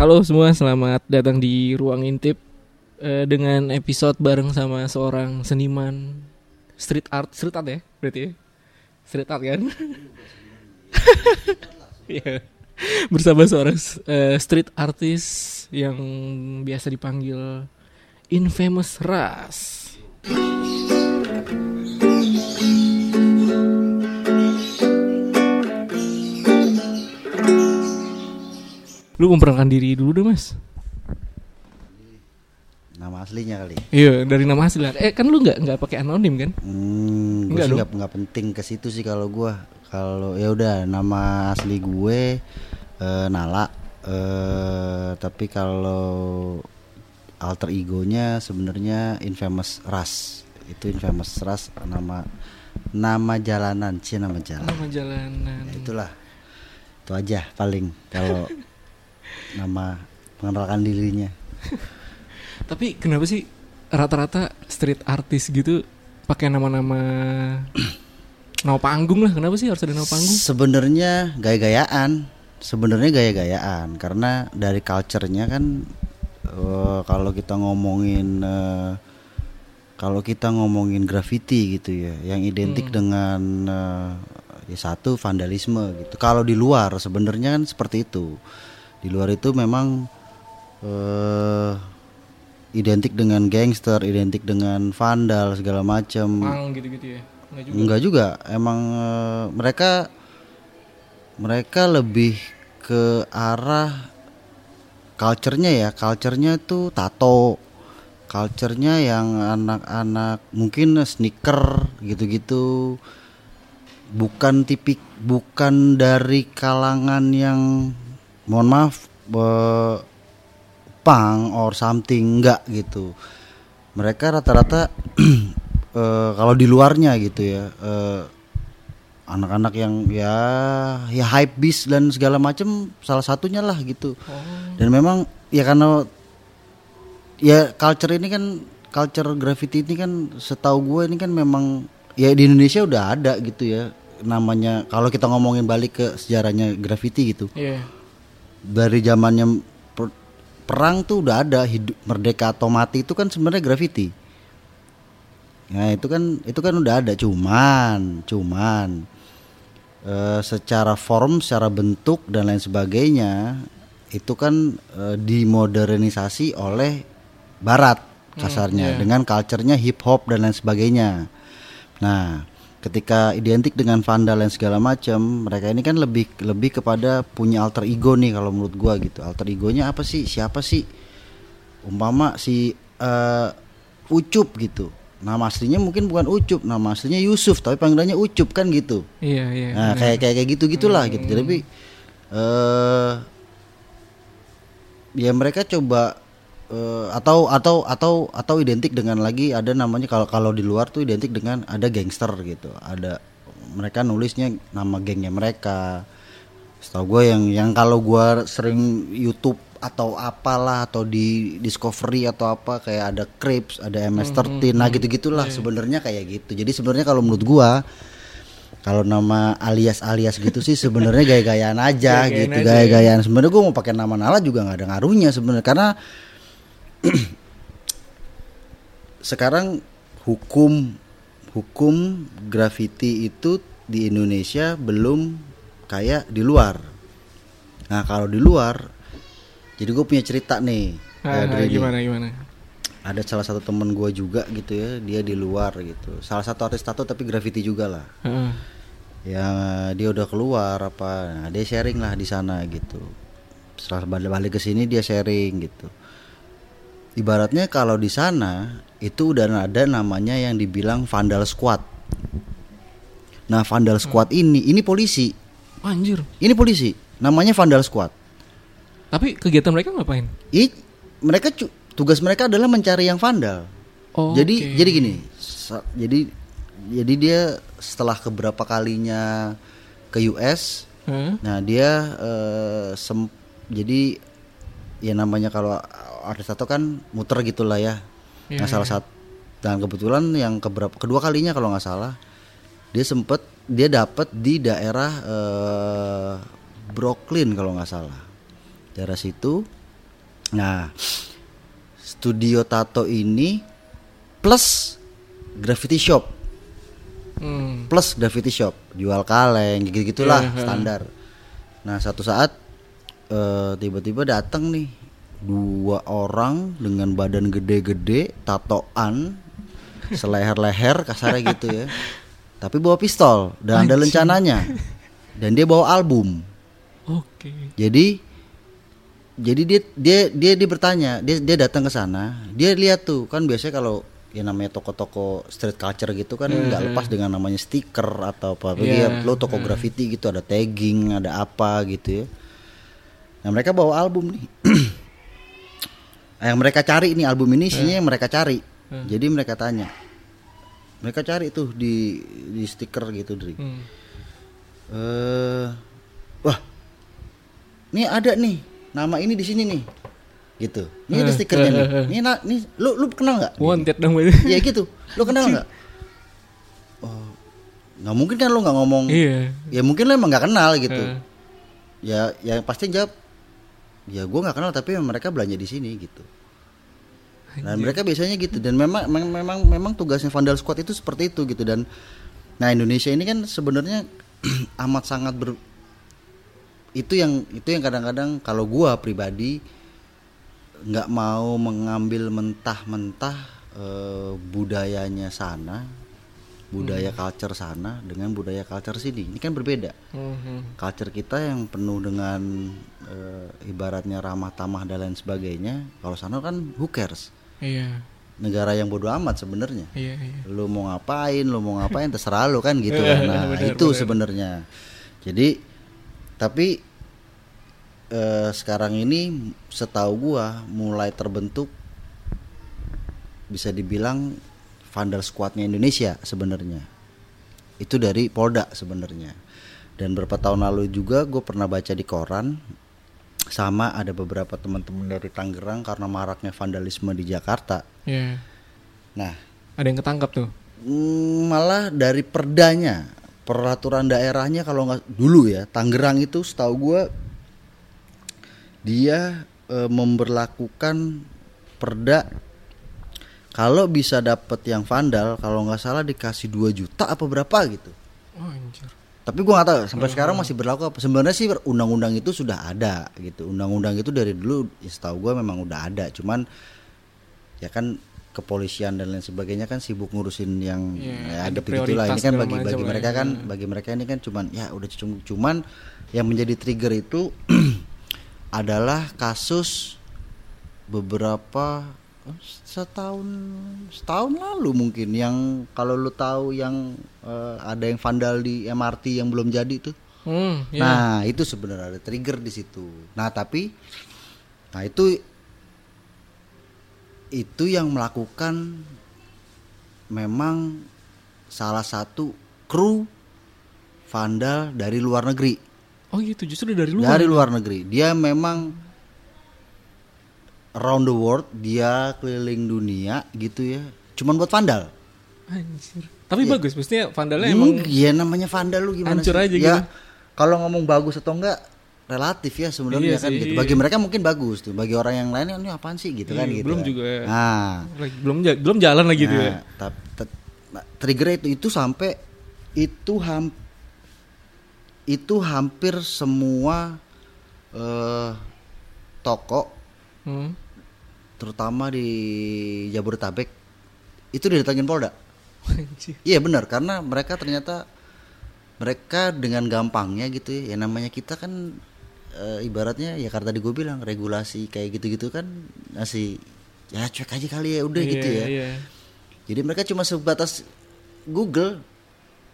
Halo semua, selamat datang di Ruang Intip eh, dengan episode bareng sama seorang seniman street art, street art ya, berarti ya, street art kan? Iya. Bersama seorang eh, street artist yang biasa dipanggil Infamous Ras. Lu memperkenalkan diri dulu deh mas. Nama aslinya kali. Iya dari nama asli lah. Eh kan lu nggak nggak pakai anonim kan? Hmm, gue sih nggak penting ke situ sih kalau gua. Kalau ya udah nama asli gue eh, Nala. Eh, tapi kalau alter egonya sebenarnya Infamous Ras. Itu Infamous Ras nama nama jalanan sih nama jalan. Nama jalanan. Ya, itulah. Itu aja paling kalau nama mengenalkan dirinya. Tapi kenapa sih rata-rata street artist gitu pakai nama-nama nama panggung lah? Kenapa sih harus ada nama panggung? Sebenarnya gaya-gayaan, sebenarnya gaya-gayaan karena dari culture-nya kan eh, kalau kita ngomongin eh, kalau kita ngomongin graffiti gitu ya, yang identik Hmm. dengan eh, ya satu vandalisme gitu. Kalau di luar sebenarnya kan seperti itu. Di luar itu memang eh identik dengan gangster, identik dengan vandal segala macam. Gitu-gitu ya? Enggak juga. Enggak juga, emang eh, mereka mereka lebih ke arah culture-nya ya, culture-nya itu tato. Culture-nya yang anak-anak mungkin sneaker gitu-gitu. Bukan tipik bukan dari kalangan yang mohon maaf eh, punk or something enggak gitu. Mereka rata-rata eh, kalau di luarnya gitu ya eh, anak-anak yang ya ya hype beast dan segala macam salah satunya lah gitu Oh. dan memang ya karena ya culture ini kan culture graffiti ini kan setahu gue ini kan memang ya di Indonesia udah ada gitu ya namanya kalau kita ngomongin balik ke sejarahnya graffiti gitu Iya. Dari zamannya per- perang tuh udah ada hidup merdeka atau mati itu kan sebenarnya graffiti. Nah itu kan itu kan udah ada cuman cuman eh, secara form, secara bentuk dan lain sebagainya itu kan eh, dimodernisasi oleh Barat kasarnya iya. dengan culture-nya hip hop dan lain sebagainya. Nah, ketika identik dengan vandal dan segala macam, mereka ini kan lebih lebih kepada punya alter ego nih kalau menurut gua gitu. Alter egonya apa sih? Siapa sih? Umpama si eh, Ucup gitu. Nama aslinya mungkin bukan Ucup, nama aslinya Yusuf, tapi panggilannya Ucup kan gitu. Iya, iya. Nah, kayak kayak kayak gitu gitulah gitu. Jadi eh ya mereka coba eh, atau atau atau atau identik dengan lagi ada namanya kalau kalau di luar tuh identik dengan ada gangster gitu. Ada mereka nulisnya nama gengnya mereka. Setahu gue yang yang kalau gua sering YouTube atau apalah atau di Discovery atau apa kayak ada Crips, ada MS13, nah gitu-gitulah sebenarnya kayak gitu. Jadi sebenarnya kalau menurut gua kalau nama alias-alias gitu sih sebenarnya gaya-gayaan aja Gaya-gayaan gitu, aja ya. gaya-gayaan. Sebenarnya gue mau pakai nama Nala juga nggak ada ngaruhnya sebenarnya karena sekarang hukum hukum graffiti itu di Indonesia belum kayak di luar. Nah kalau di luar, jadi gue punya cerita nih. Ah, ya, nih gimana gimana? ada salah satu temen gue juga gitu ya dia di luar gitu salah satu artis tato tapi graffiti juga lah yang eh, dia udah keluar apa nah, dia sharing lah di sana gitu setelah balik balik ke sini dia sharing gitu ibaratnya kalau di sana itu udah ada namanya yang dibilang vandal squad nah vandal squad ini ini polisi Anjir. ini polisi namanya vandal squad Tapi kegiatan mereka ngapain? Ih, mereka tugas mereka adalah mencari yang vandal Oh, jadi oke. jadi gini jadi jadi dia setelah keberapa kalinya ke US Heeh. nah dia sem- jadi ya namanya kalau artis tato kan muter gitulah ya. Nah salah iya. satu. Dan kebetulan yang keberapa kedua kalinya kalau nggak salah dia sempet dia dapat di daerah eh, Brooklyn kalau nggak salah. Daerah situ. Nah, studio tato ini plus graffiti shop, Hmm. plus graffiti shop, jual kaleng gitu gitulah Iya, standar. Nah, satu saat eh, tiba-tiba datang nih dua orang dengan badan gede-gede, tatoan, seleher-leher kasarnya gitu ya. Tapi bawa pistol dan ada Anjing. lencananya. Dan dia bawa album. Oke. Jadi jadi dia dia dia dia bertanya, dia dia datang ke sana, dia lihat tuh kan biasanya kalau ya namanya toko-toko street culture gitu kan nggak lepas dengan namanya stiker atau apa. Apalagi Iya, ya, lo toko graffiti gitu ada tagging, ada apa gitu ya. Nah, mereka bawa album nih. yang mereka cari nih album ini isinya yang mereka cari. Jadi mereka tanya. Mereka cari tuh di di stiker gitu, Dri. Hmm. Eh, wah, ini ada nih nama ini di sini nih, gitu. Ini ada Eh, stikernya nih. eh. Ini, na- ini lu lu kenal nggak? Wanted dong. Ya gitu. Lu kenal nggak? Oh, nggak mungkin kan lu nggak ngomong. Iya. Ya mungkin lu emang nggak kenal gitu. Ya, ya pasti jawab. Ya gua nggak kenal tapi mereka belanja di sini gitu. Dan mereka biasanya gitu dan memang memang memang, tugasnya Vandal Squad itu seperti itu gitu dan nah Indonesia ini kan sebenarnya amat sangat ber itu yang itu yang kadang-kadang kalau gua pribadi nggak mau mengambil mentah-mentah eh, budayanya sana budaya culture sana dengan budaya culture sini ini kan berbeda Mhm. culture kita yang penuh dengan eh, ibaratnya ramah tamah dan lain sebagainya kalau sana kan who cares Iya. negara yang bodoh amat sebenarnya Iya, iya. lu mau ngapain lu mau ngapain terserah lu kan gitu kan nah Benar, itu benar. sebenarnya jadi tapi eh, sekarang ini setahu gua mulai terbentuk bisa dibilang Vandal Squadnya Indonesia sebenarnya itu dari Polda sebenarnya dan beberapa tahun lalu juga gue pernah baca di koran sama ada beberapa teman-teman dari Tangerang karena maraknya vandalisme di Jakarta Iya. nah Ada yang ketangkap tuh. Mm, malah dari perdanya peraturan daerahnya kalau nggak dulu ya Tangerang itu setahu gua dia eh, memberlakukan perda kalau bisa dapet yang vandal kalau nggak salah dikasih 2 juta apa berapa gitu. Oh, anjir. tapi gua nggak tahu sampai sekarang masih berlaku apa. Sebenarnya sih undang-undang itu sudah ada gitu. Undang-undang itu dari dulu ya, setahu gua memang udah ada. Cuman ya kan kepolisian dan lain sebagainya kan sibuk ngurusin yang Iya, ya, ada gitu gitulah ini kan bagi bagi mereka ya. kan bagi mereka ini kan cuman ya udah cuman yang menjadi trigger itu adalah kasus beberapa setahun setahun lalu mungkin yang kalau lu tahu yang eh, ada yang vandal di MRT yang belum jadi tuh Hmm, iya. Nah, itu sebenarnya ada trigger di situ. Nah, tapi nah itu itu yang melakukan memang salah satu kru vandal dari luar negeri. Oh gitu, justru dari luar. Dari luar negeri. Dia memang around the world, dia keliling dunia gitu ya. Cuman buat vandal. Anjir. Tapi bagus, maksudnya vandalnya emang Hmm, Iya namanya vandal lu gimana Hancur sih? aja ya, gitu. Kalau ngomong bagus atau enggak relatif ya sebenarnya Iya kan sih, gitu. iya. Bagi mereka mungkin bagus tuh. Bagi orang yang lain ini apaan sih gitu kan Iya, gitu. belum kan. juga. Nah, lagi, belum belum jalan lagi tuh ya. nah, tap- tet- nah, trigger itu itu sampai itu ham itu hampir semua eh toko Hmm. terutama di Jabodetabek itu didatangin Polda. Iya benar karena mereka ternyata mereka dengan gampangnya gitu ya, ya namanya kita kan e, ibaratnya ya karena tadi gue bilang regulasi kayak gitu-gitu kan masih ya cuek aja kali ya udah gitu Iya, ya. Iya. Jadi mereka cuma sebatas Google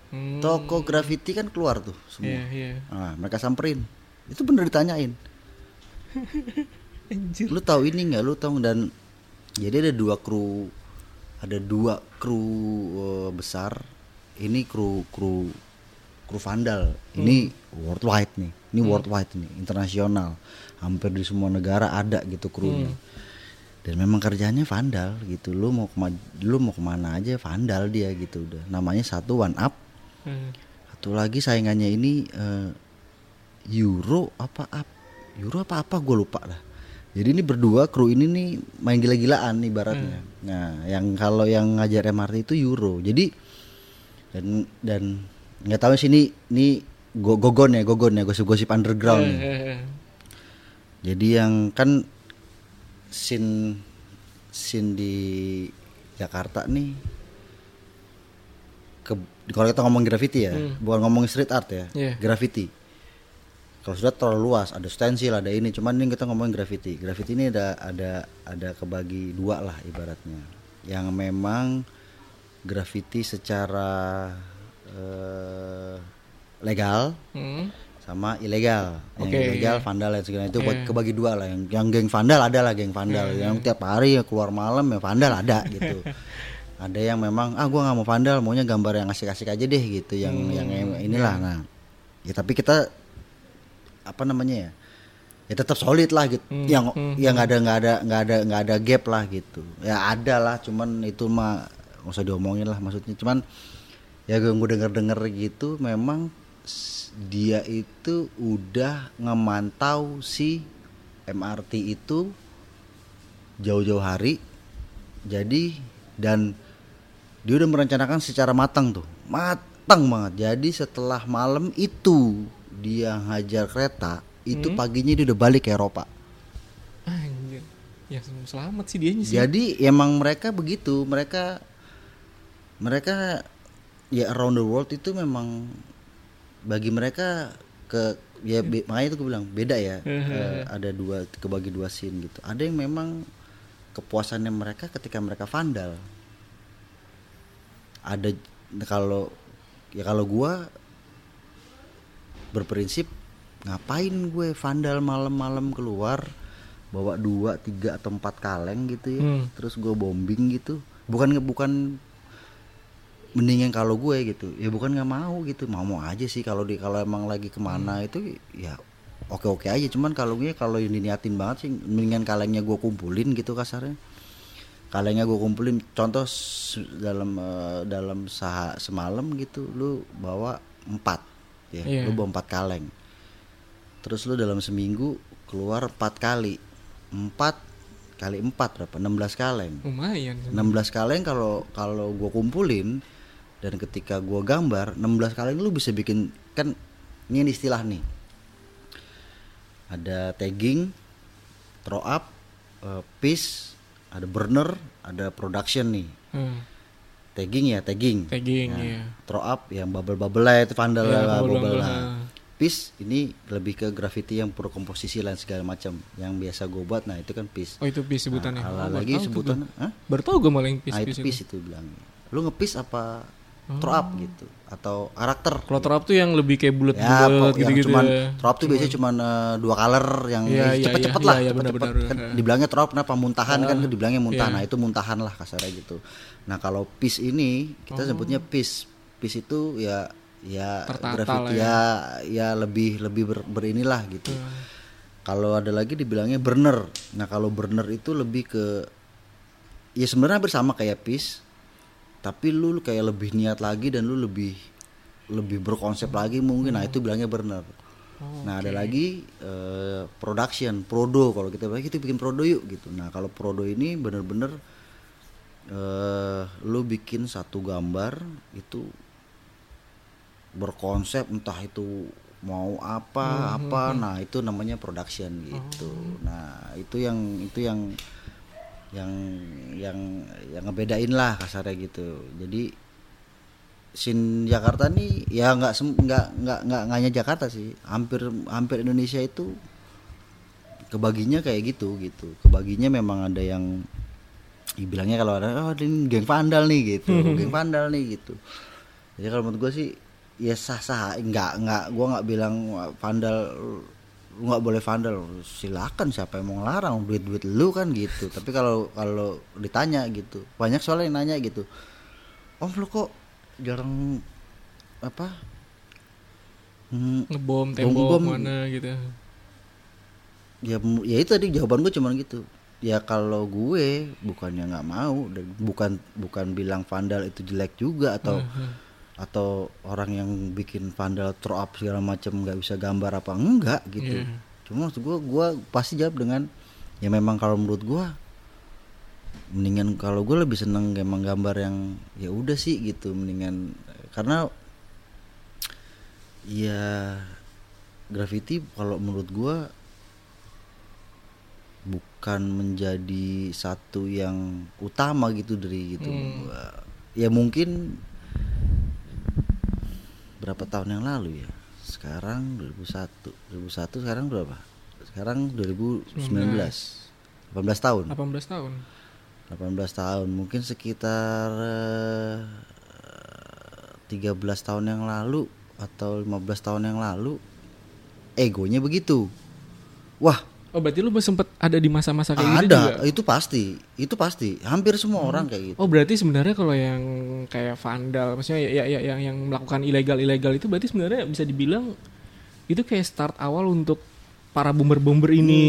Hmm. toko graffiti kan keluar tuh semua. Iya, iya. Nah, mereka samperin. Itu bener ditanyain. Anjir. Lu tahu ini nggak? Lu tahu dan jadi ada dua kru ada dua kru eh, besar. Ini kru kru kru vandal. Ini worldwide nih. Ini worldwide nih, internasional. Hampir di semua negara ada gitu krunya. Dan memang kerjanya vandal gitu. Lu mau kema- lu mau ke mana aja vandal dia gitu udah. Namanya satu one up. Hmm. Satu lagi saingannya ini eh, Euro apa up Euro apa apa gue lupa lah. Jadi ini berdua kru ini nih main gila-gilaan ibaratnya. Nah, yang kalau yang ngajar MRT itu Euro. Jadi dan dan nggak tahu sih ini ini go- gogon ya, gogon ya, gosip-gosip underground nih. Eh, Jadi yang kan scene scene di Jakarta nih ke kalau kita ngomong graffiti ya, bukan ngomong street art ya, Iya. graffiti. Kalau sudah terlalu luas, ada stensil, ada ini, cuman ini kita ngomongin graffiti. Graffiti ini ada ada ada kebagi dua lah ibaratnya. Yang memang graffiti secara eh, legal hmm. sama ilegal. Yang ilegal, vandal dan segala itu Iya. kebagi dua lah. Yang yang geng vandal ada lah geng vandal. Iya, Yang tiap hari ya keluar malam ya vandal ada gitu. ada yang memang ah gua nggak mau vandal, maunya gambar yang asik-asik aja deh gitu. Yang Hmm, yang inilah. Nah, ya tapi kita apa namanya ya? Ya tetap solid lah gitu. Hmm, Yang hmm, yang nggak ada nggak ada nggak ada nggak ada gap lah gitu. Ya ada lah, cuman itu mah nggak usah diomongin lah maksudnya. Cuman ya gue denger denger gitu memang dia itu udah ngemantau si MRT itu jauh-jauh hari jadi dan dia udah merencanakan secara matang tuh matang banget jadi setelah malam itu dia hajar kereta itu paginya dia udah balik ke Eropa Anjir. Ya selamat sih dia sih. Jadi emang mereka begitu, mereka mereka ya around the world itu memang bagi mereka ke ya be- makanya itu gue bilang beda ya. Eh, ada dua kebagi dua scene gitu. Ada yang memang kepuasannya mereka ketika mereka vandal. Ada kalau ya kalau gua berprinsip ngapain gue vandal malam-malam keluar bawa dua tiga atau empat kaleng gitu ya Hmm. terus gue bombing gitu. Bukan bukan mendingan kalau gue gitu. Ya bukan nggak mau gitu mau mau aja sih. Kalau di kalau emang lagi ke mana itu ya oke oke aja. Cuman kalau gue kalau yang diniatin banget sih mendingan kalengnya gue kumpulin gitu kasarnya. Kalengnya gue kumpulin contoh dalam eh, dalam saha semalam gitu lu bawa empat ya Iya. lu bawa empat kaleng terus lu dalam seminggu keluar empat kali empat kali empat berapa 16 kaleng Lumayan. 16 kaleng kalau kalau gue kumpulin dan ketika gua gambar 16 kaleng lu bisa bikin kan ini istilah nih ada tagging throw up eh, piece ada burner ada production nih Hmm. Tagging ya tagging Tagging Nah, ya. throw up yang bubble bubble lah itu vandal Iya, lah, bubble lah. piece ini lebih ke graffiti yang pro komposisi dan segala macam yang biasa gue buat nah itu kan piece Oh itu bis sebutannya. Nah, Oh, lagi sebutan? Baru tahu gue malah yang nah pis-pis itu itu. piece itu bilangnya lu ngepiece apa throw up gitu atau karakter Kalau terap tuh yang lebih kayak bulat ya bulat yang gitu-gitu. cuman ya. throw up tuh biasanya cuman eh, dua color yang Iya, ya iya, cepet-cepet iya, lah iya, cepet-cepet kan Iya. dibilangnya throw up kenapa muntahan kan dibilangnya muntah Iya. nah itu muntahan lah kasarnya gitu nah kalau piece ini kita sebutnya piece piece itu ya ya Tertata graffiti lah ya. ya lebih lebih ber, berinilah gitu. Hmm. kalau ada lagi dibilangnya burner. Nah kalau burner itu lebih ke ya sebenarnya hampir sama kayak piece tapi lu kayak lebih niat lagi dan lu lebih lebih berkonsep lagi mungkin. Nah itu bilangnya burner. Oh, nah ada lagi eh, production prodo. Kalau kita bilang kita bikin prodo yuk gitu. Nah kalau prodo ini bener-bener eh lu bikin satu gambar itu berkonsep entah itu mau apa apa. nah itu namanya production gitu. Nah itu yang itu yang yang yang yang ngebedain lah kasarnya gitu. Jadi sin Jakarta nih ya nggak nggak nggak nggak hanya Jakarta sih. Hampir hampir Indonesia itu kebaginya kayak gitu gitu. Kebaginya memang ada yang dibilangnya kalau ada oh ini geng vandal nih gitu. Geng vandal nih gitu. Jadi kalau menurut gue sih ya sah sah nggak nggak gue nggak bilang "Wah, vandal lu nggak boleh vandal. Silakan siapa yang mau ngelarang duit duit lu kan gitu. Tapi kalau kalau ditanya gitu. Banyak soalnya yang nanya gitu. Om lu kok jarang apa hmm, Ngebom Bom- tembok bom. mana gitu. ya ya itu tadi jawaban gue cuman gitu ya kalau gue bukannya nggak mau dan bukan bukan bilang vandal itu jelek juga atau atau orang yang bikin vandal throw up segala macam nggak bisa gambar apa enggak gitu. Iya. cuma maksud gue gue pasti jawab dengan ya memang kalau menurut gua mendingan kalau gue lebih seneng emang gambar yang ya udah sih gitu mendingan. Karena ya graffiti kalau menurut gua bukan menjadi satu yang utama gitu dari gitu. Hmm. ya mungkin berapa tahun yang lalu ya. Sekarang 2001 2001 sekarang berapa? Sekarang 2019 18 tahun. 18 tahun. 18 tahun mungkin sekitar eh, 13 tahun yang lalu atau 15 tahun yang lalu egonya begitu. Wah oh berarti lu sempet ada di masa-masa kayak gitu ada juga? itu pasti. Itu pasti. Hampir semua orang kayak gitu. Oh berarti sebenarnya kalau yang kayak vandal, maksudnya ya, ya, ya yang yang melakukan ilegal ilegal itu berarti sebenarnya bisa dibilang itu kayak start awal untuk para bomber-bomber ini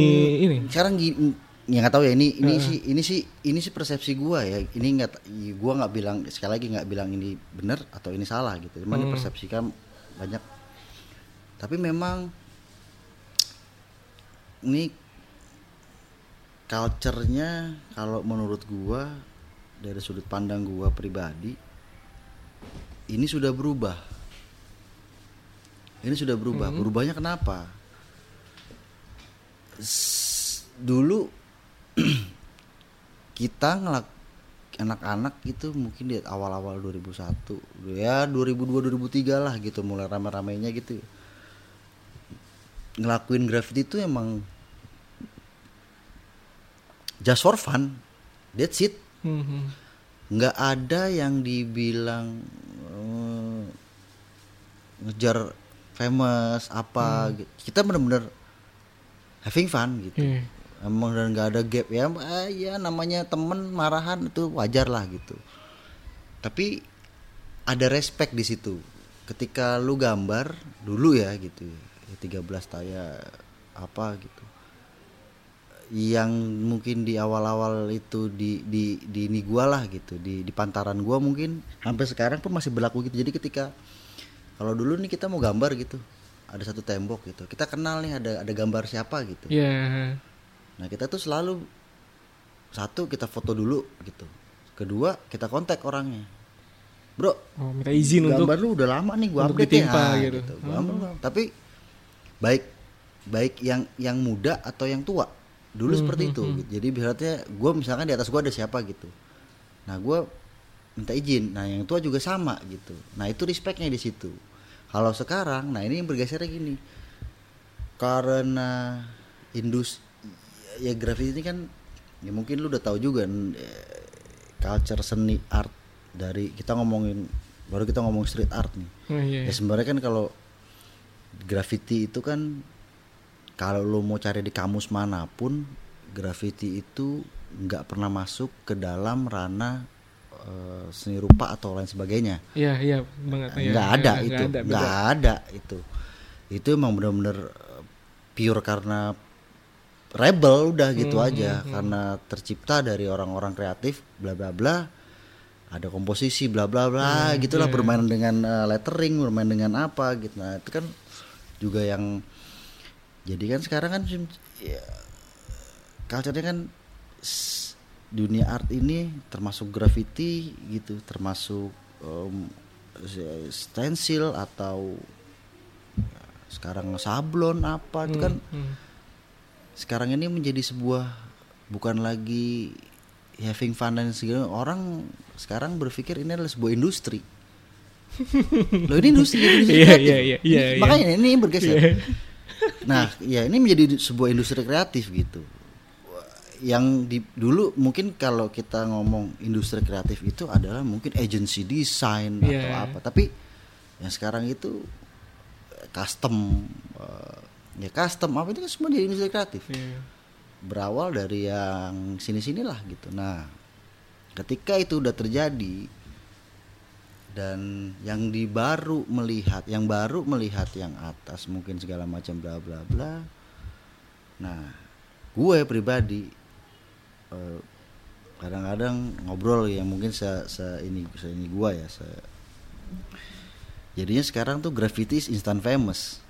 ini. sekarang gini ya nggak tahu ya ini ini sih ini sih ini sih persepsi gua ya. Ini nggak gua nggak bilang sekali lagi nggak bilang ini benar atau ini salah gitu. Cuman ini persepsikan banyak. Tapi memang ini culture-nya kalau menurut gua dari sudut pandang gua pribadi ini sudah berubah. Ini sudah berubah. Berubahnya kenapa? S- dulu kita ngelak anak-anak itu mungkin di awal-awal 2001 ya 2002 2003 lah gitu mulai rame-ramenya gitu ngelakuin graffiti itu emang just for fun. That's it. Mhm. nggak ada yang dibilang eh, ngejar famous apa gitu. kita bener-bener having fun gitu. Iya. emang dan nggak ada gap ya ah, ya namanya temen marahan itu wajar lah gitu. Tapi ada respect di situ. Ketika lu gambar dulu ya gitu ya 13 taya apa gitu yang mungkin di awal-awal itu di di di ini gua lah gitu di di pantaran gua mungkin sampai sekarang pun masih berlaku gitu jadi ketika kalau dulu nih kita mau gambar gitu ada satu tembok gitu kita kenal nih ada ada gambar siapa gitu Iya. Nah kita tuh selalu satu kita foto dulu gitu. Kedua kita kontak orangnya. Bro, Oh minta izin untuk gambar lu udah lama nih gua untuk update ya. ditimpa Ah, gitu. Gua ambil. Tapi baik baik yang yang muda atau yang tua dulu Hmm, seperti itu. gitu. Jadi biasanya gua misalkan di atas gua ada siapa gitu. Nah gua minta izin. Nah yang tua juga sama gitu. Nah itu respectnya di situ. Kalau sekarang, nah ini yang bergesernya gini. Karena industri ya grafiti ini kan ya mungkin lu udah tahu juga eh, culture seni art dari kita ngomongin baru kita ngomong street art nih. Oh, iya. Ya sebenarnya kan kalau graffiti itu kan kalau lu mau cari di kamus mana pun graffiti itu nggak pernah masuk ke dalam ranah eh, seni rupa atau lain sebagainya. Iya iya banget. Iya, nggak iya, ada nggak itu ada, nggak betul. ada itu. Itu emang bener-bener eh, pure karena rebel udah gitu Hmm, aja. karena tercipta dari orang-orang kreatif bla bla bla. Ada komposisi bla bla bla Hmm, gitulah. iya. bermain dengan eh, lettering bermain dengan apa gitu. Nah itu kan juga yang jadi kan sekarang kan ya, culture-nya kan dunia art ini termasuk graffiti gitu termasuk s- stensil atau ya, sekarang sablon apa itu kan Hmm. sekarang ini menjadi sebuah bukan lagi having fun dan segala orang sekarang berpikir ini adalah sebuah industri Loh ini industri, industri Iya, kreatif. iya, iya, iya, iya. Makanya ini bergeser. Iya. Nah, ya ini menjadi sebuah industri kreatif gitu. Yang di dulu mungkin kalau kita ngomong industri kreatif itu adalah mungkin agency design atau Iya. apa. Tapi yang sekarang itu eh, custom eh, ya custom apa itu kan semua di industri kreatif. Iya. Berawal dari yang sini-sinilah gitu. Nah, ketika itu udah terjadi dan yang di baru melihat yang baru melihat yang atas mungkin segala macam bla bla bla nah gue pribadi eh, kadang-kadang ngobrol yang mungkin se, se ini se ini gue ya se jadinya sekarang tuh graffiti is instant famous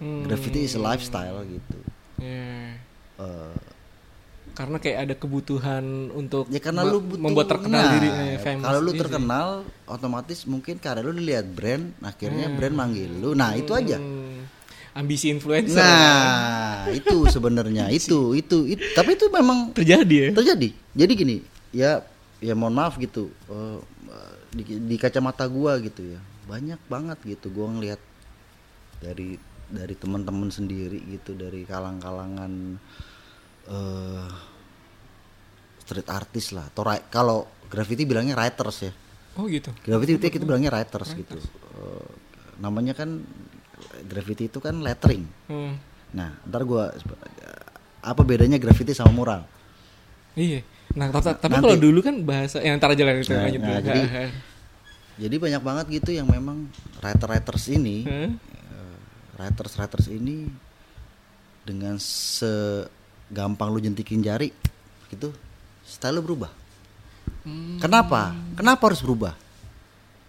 Hmm. graffiti is a lifestyle gitu Iya. Eh, karena kayak ada kebutuhan untuk ya karena lu butuh membuat terkenal nah, diri eh, famous. kalau lu Iya sih. terkenal otomatis mungkin karena lu dilihat brand akhirnya brand manggil lu. Nah itu aja. Hmm, ambisi influencer. Nah itu sebenarnya. Itu, itu itu. Tapi itu memang terjadi ya? terjadi. Jadi gini ya ya mohon maaf gitu. Eh, di, di kacamata gua gitu ya. Banyak banget gitu. Gua ngelihat dari dari teman-teman sendiri gitu dari kalang-kalangan eh street artist lah. Atau kalau graffiti bilangnya writers ya. Oh gitu. Graffiti itu kita bilangnya writers gitu. Eh, namanya kan graffiti itu kan lettering. Hmm, nah ntar gua apa bedanya graffiti sama mural? Iya. Nah tapi, kalau dulu kan bahasa yang ntar aja lah itu Nah, nah, jadi- Jadi banyak banget gitu yang memang writer-writers ini, hah. eh, writers-writers ini dengan segampang lu jentikin jari gitu, style berubah. Hmm, Kenapa? Kenapa harus berubah?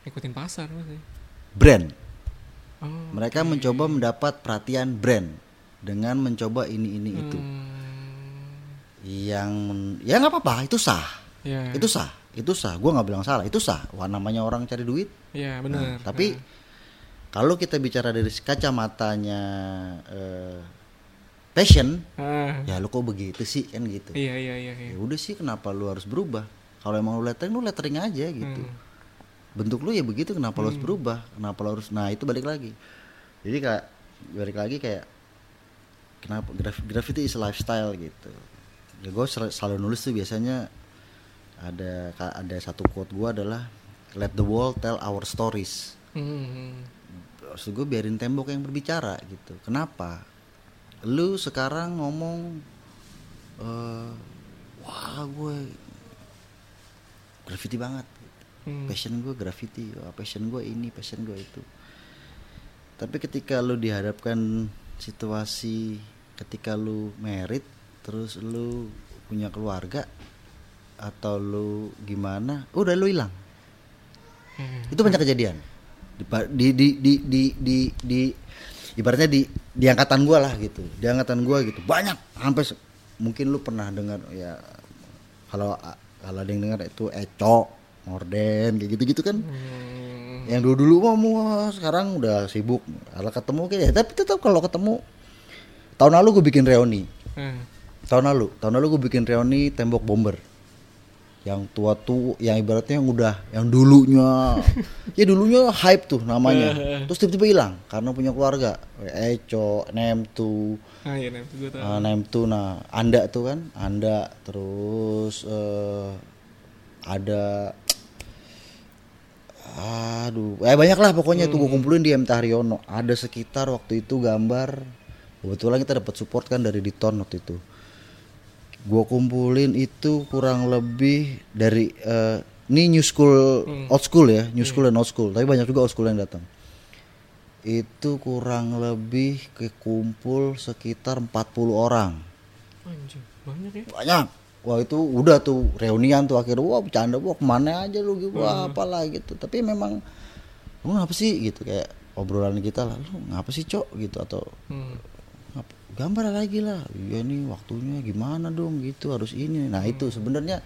ikutin pasar pasti. Brand. oh Mereka mencoba mendapat perhatian brand dengan mencoba ini ini itu. Hmm, Yang ya nggak apa-apa, itu sah. ya Itu sah. Itu sah. Gua nggak bilang salah, itu sah. Wah namanya orang cari duit, ya Nah, benar tapi kalau kita bicara dari kacamatanya eh, passion, Ah, ya lu kok begitu sih kan gitu. iya iya iya iya. Ya udah sih kenapa lu harus berubah? Kalau emang lu lettering lu lettering aja gitu. Hmm. Bentuk lu ya begitu kenapa lu harus berubah? Kenapa lu harus Nah, itu balik lagi. Jadi kayak balik lagi kayak kenapa graf- graffiti is a lifestyle gitu. Ya gue selalu nulis tuh biasanya ada ada satu quote gua adalah let the wall tell our stories Hmm, maksud gue biarin tembok yang berbicara gitu kenapa lu sekarang ngomong eh wah gue graffiti banget hmm. passion gue graffiti wah, passion gue ini passion gue itu tapi ketika lu dihadapkan situasi ketika lu merit terus lu punya keluarga atau lu gimana udah lu hilang Hmm. itu banyak kejadian di di di di di di, di- ibaratnya di di angkatan gua lah gitu. Di angkatan gua gitu. Banyak. Sampai mungkin lu pernah dengar ya kalau kalau ada yang dengar itu eco morden kayak gitu gitu kan. Hmm, yang dulu dulu wah, sekarang udah sibuk. Kalau ketemu kayak ya, tapi tetap kalau ketemu tahun lalu gue bikin reuni. Ah, tahun lalu tahun lalu gue bikin reuni tembok bomber yang tua tuh yang ibaratnya yang udah yang dulunya. Ya dulunya hype tuh namanya. Terus tiba-tiba hilang karena punya keluarga. Eco, Nem tuh ah iya nah, itu gue tahu. uh, Nem tuh nah Anda tuh kan? Anda. Terus eh, ada aduh. Eh banyak lah pokoknya tuh gue kumpulin di MT Haryono ada sekitar waktu itu gambar. Kebetulan kita dapat support kan dari Diton waktu itu gue kumpulin itu kurang lebih dari eh, ini new school old school ya new school dan old school. Tapi banyak juga old school yang datang. Itu kurang lebih kekumpul sekitar 40 orang. Anjing, banyak ya? Banyak. Wah itu udah tuh reunian tuh akhirnya. Wah bercanda wah ke mana aja lu gitu. Wah apalah gitu. Tapi memang lu ngapa sih? Gitu kayak obrolan kita lah. Lu ngapa sih cok? Gitu atau Hmm. "Ngap- gambar lagi lah. Iya nih waktunya gimana dong? Gitu harus ini. Nah itu sebenarnya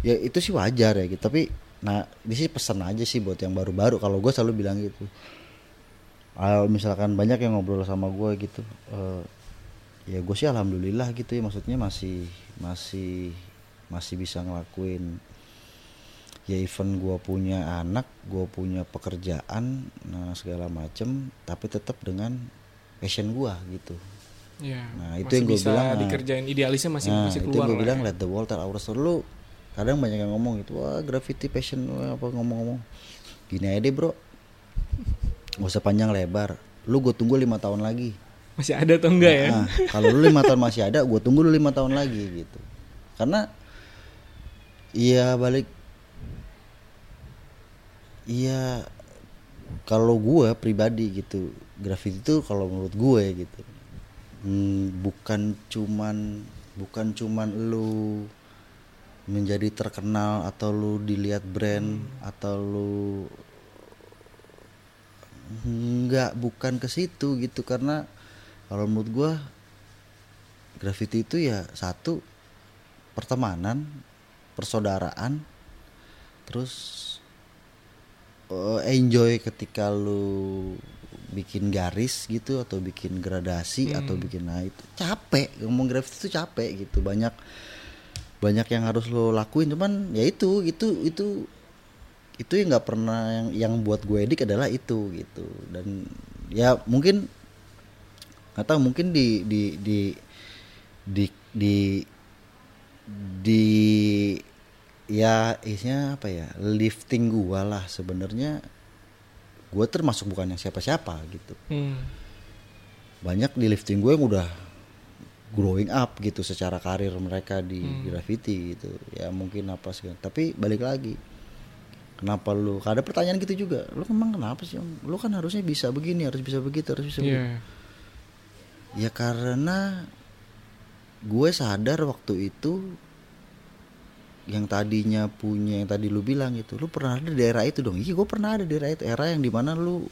ya itu sih wajar ya gitu. Tapi nah di sini pesan aja sih buat yang baru-baru. Kalau gue selalu bilang gitu. Kalau misalkan banyak yang ngobrol sama gue gitu eh, ya gue sih alhamdulillah gitu ya. Maksudnya masih masih masih bisa ngelakuin. Ya event gue punya anak gue punya pekerjaan nah segala macem tapi tetap dengan passion gue gitu Ya, Nah, itu yang bisa bilang, nah. dikerjain idealisnya masih nah masih itu keluar gue lah bilang ya. let the world tell our story lu kadang banyak yang ngomong gitu wah graffiti passion wah, apa ngomong-ngomong gini aja deh bro gak usah panjang lebar lu gue tunggu lima tahun lagi Masih ada atau enggak ya? Nah, kalau lu lima tahun masih ada, gue tunggu lu lima tahun lagi gitu. Karena iya balik, iya kalau gue pribadi gitu, graffiti itu kalau menurut gue gitu, hmm, bukan cuman bukan cuman lu menjadi terkenal atau lu dilihat brand atau lu nggak bukan ke situ gitu. Karena kalau menurut gua graffiti itu ya satu pertemanan persaudaraan terus eh, enjoy ketika lu bikin garis gitu atau bikin gradasi Hmm. atau bikin nah itu capek. Ngomong grafis itu capek gitu. Banyak banyak yang harus lo lakuin. Cuman ya itu itu itu itu yang nggak pernah yang yang buat gue edik adalah itu gitu. Dan ya mungkin nggak tahu mungkin di di di di di di ya isinya apa ya lifting gua lah sebenarnya gue termasuk bukan yang siapa-siapa gitu Hmm. banyak di lifting gue yang udah growing up gitu secara karir mereka di Hmm. graffiti gitu ya mungkin apa sih tapi balik lagi kenapa lu ada pertanyaan gitu juga lu emang kenapa sih Om? lu kan harusnya bisa begini harus bisa begitu harus bisa begitu Iya. ya karena gue sadar waktu itu yang tadinya punya yang tadi lu bilang itu lu pernah ada di daerah itu dong? Iya gue pernah ada di daerah itu era yang di mana lu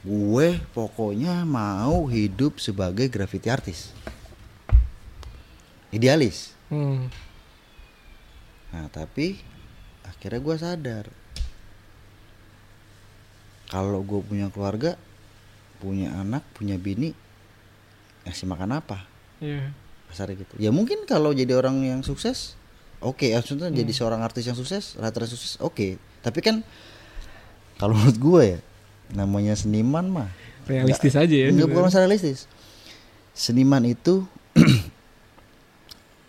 gue pokoknya mau hidup sebagai graffiti artis. Idealis. Hmm. nah tapi akhirnya gue sadar. Kalau gue punya keluarga punya anak punya bini ngasih makan apa? Iya. kasarnya gitu. Ya mungkin kalau jadi orang yang sukses oke ya maksudnya jadi seorang artis yang sukses rata-rata sukses oke tapi kan kalau menurut gue ya namanya seniman mah Realistis aja ya. nggak bukan masalah realistis seniman itu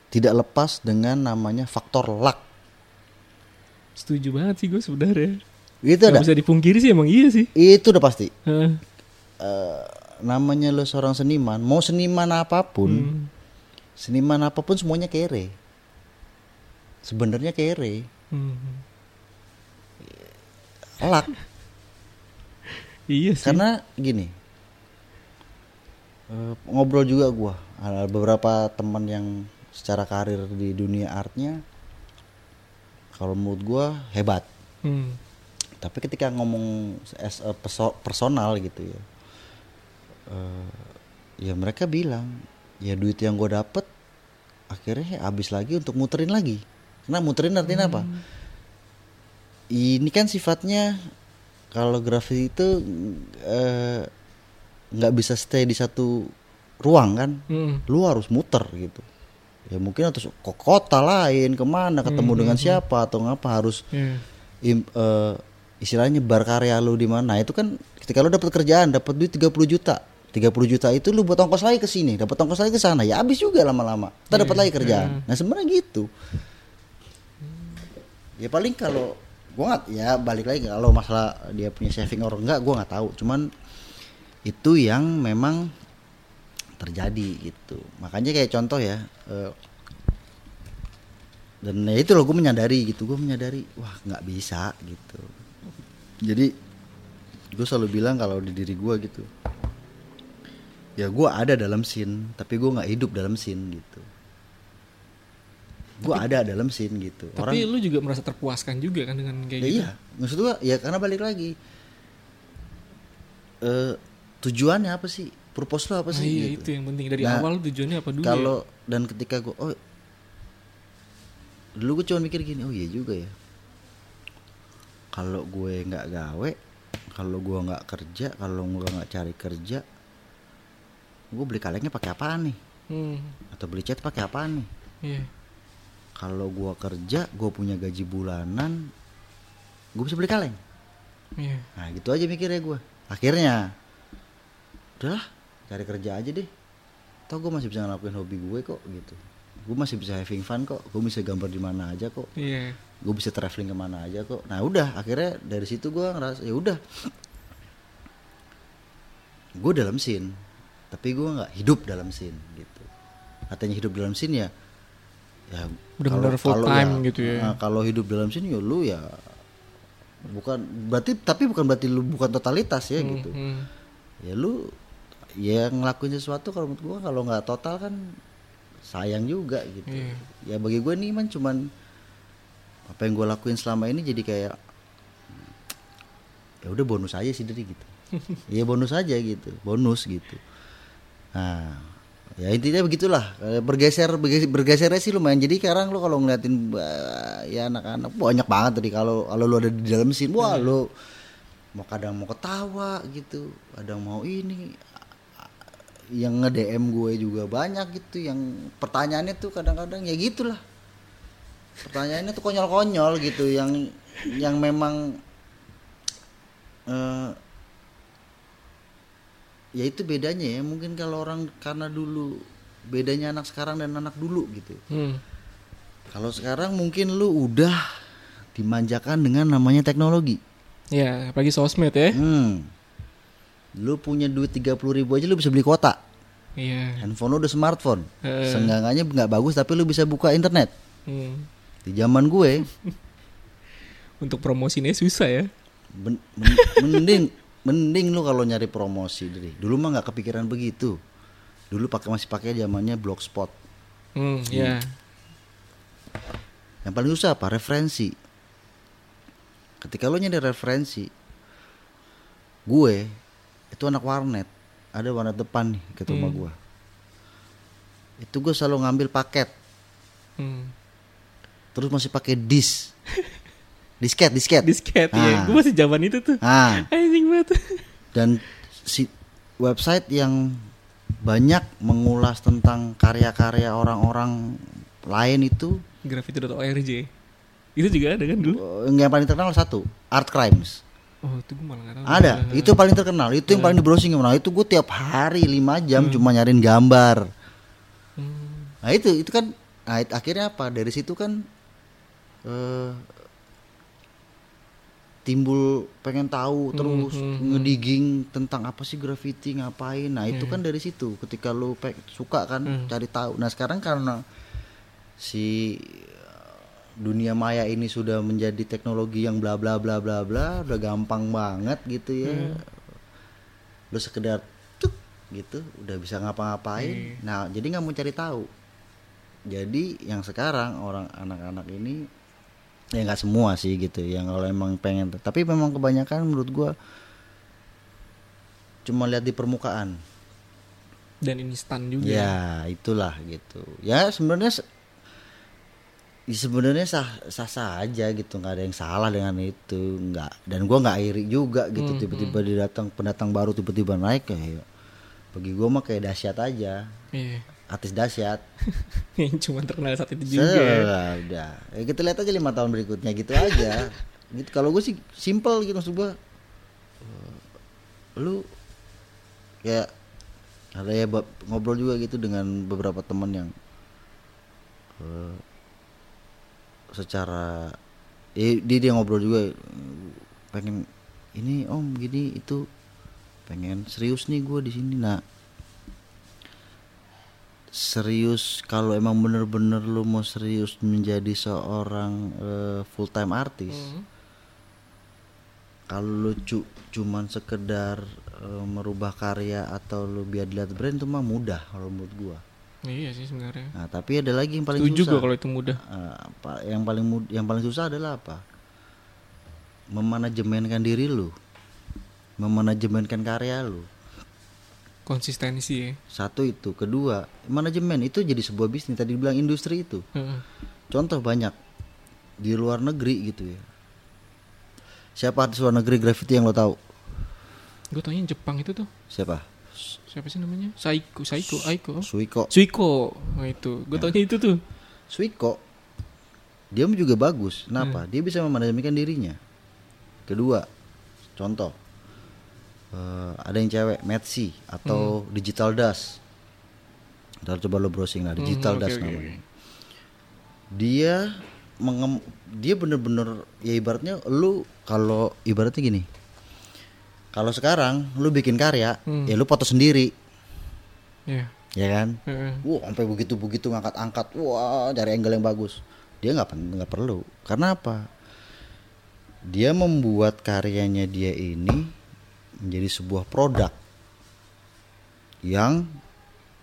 tidak lepas dengan namanya faktor luck Setuju banget sih gue sebenarnya. itu Gak ada bisa dipungkiri sih emang iya sih. itu udah pasti. Eh, namanya lo seorang seniman mau seniman apa pun Hmm. seniman apa pun semuanya kere sebenarnya kere Hmm. luck Iya sih. karena gini eh, ngobrol juga gua ada beberapa teman yang secara karir di dunia artnya kalau menurut gua hebat Hmm. tapi ketika ngomong as a perso- personal gitu ya eh, ya mereka bilang ya duit yang gue dapet akhirnya habis lagi untuk muterin lagi karena muterin artinya apa? Ini kan sifatnya kalau grafis itu eh, nggak bisa stay di satu ruang kan? Hmm. lu harus muter gitu. Ya mungkin atau ke kota lain ke mana ketemu dengan siapa atau ngapa harus Iya. im- eh, istilahnya bar karya lu di mana. Nah, itu kan ketika lu dapat kerjaan dapat duit 30 juta. 30 juta itu lu buat ongkos lagi ke sini dapat ongkos lagi ke sana. Ya habis juga lama-lama. Kita dapat lagi kerjaan. nah sebenarnya gitu ya paling kalau gua nggak ya balik lagi kalau masalah dia punya saving or enggak gua nggak tahu. Cuman itu yang memang terjadi gitu. Makanya kayak contoh ya eh, dan ya itu loh gue menyadari gitu. Gue menyadari wah nggak bisa gitu. Jadi gue selalu bilang kalau di diri gue gitu ya gue ada dalam scene tapi gue nggak hidup dalam scene gitu gue ada dalam scene gitu Tapi lu juga merasa terpuaskan juga kan dengan kayak ya gitu. iya maksud gue ya karena balik lagi eh tujuannya apa sih purpose lo apa Nah, sih iya gitu itu yang penting dari Nah, awal tujuannya apa dulu kalau dan ketika gue oh dulu gue cuma mikir gini oh iya juga ya kalau gue nggak gawe kalau gue nggak kerja kalau gue nggak cari kerja gue beli kalengnya pakai apaan nih ya? Hmm. atau beli cat pakai apaan nih Iya. Kalau gue kerja gue punya gaji bulanan gue bisa beli kaleng. Iya. nah gitu aja mikirnya gue akhirnya udahlah cari kerja aja deh. Tau gue masih bisa ngelakuin hobi gue kok gitu. Gue masih bisa having fun kok. Gue bisa gambar di mana aja kok. Iya. gue bisa traveling ke mana aja kok. Nah udah akhirnya dari situ gue ngerasa ya udah. Gue dalam scene tapi gue nggak hidup dalam scene gitu. Katanya hidup dalam scene ya ya Benar-benar kalau- full time gitu ya. nah, kalau hidup dalam scene ya lu ya bukan berarti tapi bukan berarti lu bukan totalitas ya Hmm, gitu hmm. ya lu ya ngelakuin sesuatu kalau menurut gua kalau nggak total kan sayang juga gitu Iya. ya bagi gue nih man cuman apa yang gue lakuin selama ini jadi kayak ya udah bonus aja sih dari gitu ya bonus aja gitu bonus gitu nah ya intinya begitulah. Eh, bergeser bergeser bergesernya sih lumayan. Jadi sekarang lu kalau ngeliatin ya anak-anak banyak banget tadi. Kalau kalau lu ada di dalam mesin wah lu mau kadang mau ketawa gitu kadang mau ini. Yang nge DM gue juga banyak gitu yang pertanyaannya tuh kadang-kadang ya gitulah. Pertanyaannya tuh konyol-konyol gitu yang yang memang eh ya itu bedanya ya mungkin kalau orang karena dulu bedanya anak sekarang dan anak dulu gitu Hmm. kalau sekarang mungkin lu udah dimanjakan dengan namanya teknologi Ya, apalagi sosmed ya. hmm. lu punya duit 30 ribu aja lu bisa beli kuota Iya. handphone lu udah smartphone Eh. seenggaknya nggak bagus tapi lu bisa buka internet Hmm. di zaman gue Untuk promosinya susah ya. ben- men- mending mending lu kalau nyari promosi dari dulu mah nggak kepikiran begitu. Dulu pakai masih pakai zamannya blogspot. Hmm, ya. yang paling susah apa? Referensi. Ketika lu nyari referensi gue itu anak warnet. Ada warnet depan nih ke rumah Hmm. gue itu gue selalu ngambil paket. Hmm. terus masih pakai disk disket disket Disket Ah. ya. Gue masih zaman itu tuh. ah Anjing banget. dan si website yang banyak mengulas tentang karya-karya orang-orang lain itu Graffiti.org. Itu juga ada kan dulu? eh, yang paling terkenal satu art crimes Oh, itu gue malah gak tahu. ada itu paling terkenal itu yang paling di browsing nah itu gue tiap hari 5 jam cuma nyariin gambar Hmm. nah itu itu kan nah, akhirnya apa dari situ kan eh timbul pengen tahu terus hmm, ngedigging tentang apa sih graffiti ngapain. Nah itu kan dari situ ketika lu pe- suka kan Hmm. cari tahu. Nah sekarang karena si eh, dunia maya ini sudah menjadi teknologi yang bla bla bla bla bla udah gampang banget gitu ya. Lu sekedar tuk gitu udah bisa ngapa-ngapain. Nah jadi nggak mau cari tahu. Jadi yang sekarang orang anak-anak ini ya nggak semua sih gitu yang kalau emang pengen. Tapi memang kebanyakan menurut gua cuma lihat di permukaan. Dan instan juga. ya itulah gitu. Ya sebenarnya se- ya sebenarnya sah sah sah aja gitu nggak ada yang salah dengan itu nggak. Dan gua nggak iri juga gitu tiba-tiba didatang pendatang baru tiba-tiba naik kayak bagi gua mah kayak dahsyat aja. Iya. Artis dahsyat. Yang cuma terkenal saat itu juga. ya. Selah, udah. Ya, kita lihat aja lima tahun berikutnya gitu aja. Gitu. Kalau gue sih simple gitu maksud gua. Eh, lu kayak ada ya ngobrol juga gitu dengan beberapa teman yang eh, secara eh, dia dia ngobrol juga pengen ini om gini itu. Pengen serius nih gue di sini nah serius kalau emang bener-bener lu mau serius menjadi seorang full time artis Hmm. kalau lu cu- cuman sekedar eh, merubah karya atau lu biar dilihat brand itu mah mudah kalau menurut gua Iya sih sebenarnya. nah tapi ada lagi yang paling Setuju susah gue kalau itu mudah. Eh, apa- yang paling mud- yang paling susah adalah apa memanajemenkan diri lu memanajemenkan karya lu Konsistensi ya. satu itu kedua manajemen itu jadi sebuah bisnis tadi bilang industri itu Heeh. contoh banyak di luar negeri gitu ya siapa artis luar negeri graffiti yang lo tahu Gue tanya Jepang itu tuh. siapa Siapa sih namanya? Saiko, Saiko, Aiko. Suiko Suiko. Nah itu. Gue tanya itu tuh. Suiko dia juga bagus kenapa dia bisa memanajemenkan dirinya kedua contoh eh, ada yang cewek Metsi atau Digital Dust Ntar coba lo browsing lah Digital Hmm, oke, Dust oke, namanya dia mengem dia bener-bener ya ibaratnya lu kalau ibaratnya gini kalau sekarang lu bikin karya Hmm. ya lu foto sendiri Ya. ya kan Heeh. Wah, sampai begitu begitu ngangkat-angkat, wah, cari angle yang bagus. Dia nggak nggak perlu. Karena apa? Dia membuat karyanya dia ini menjadi sebuah produk yang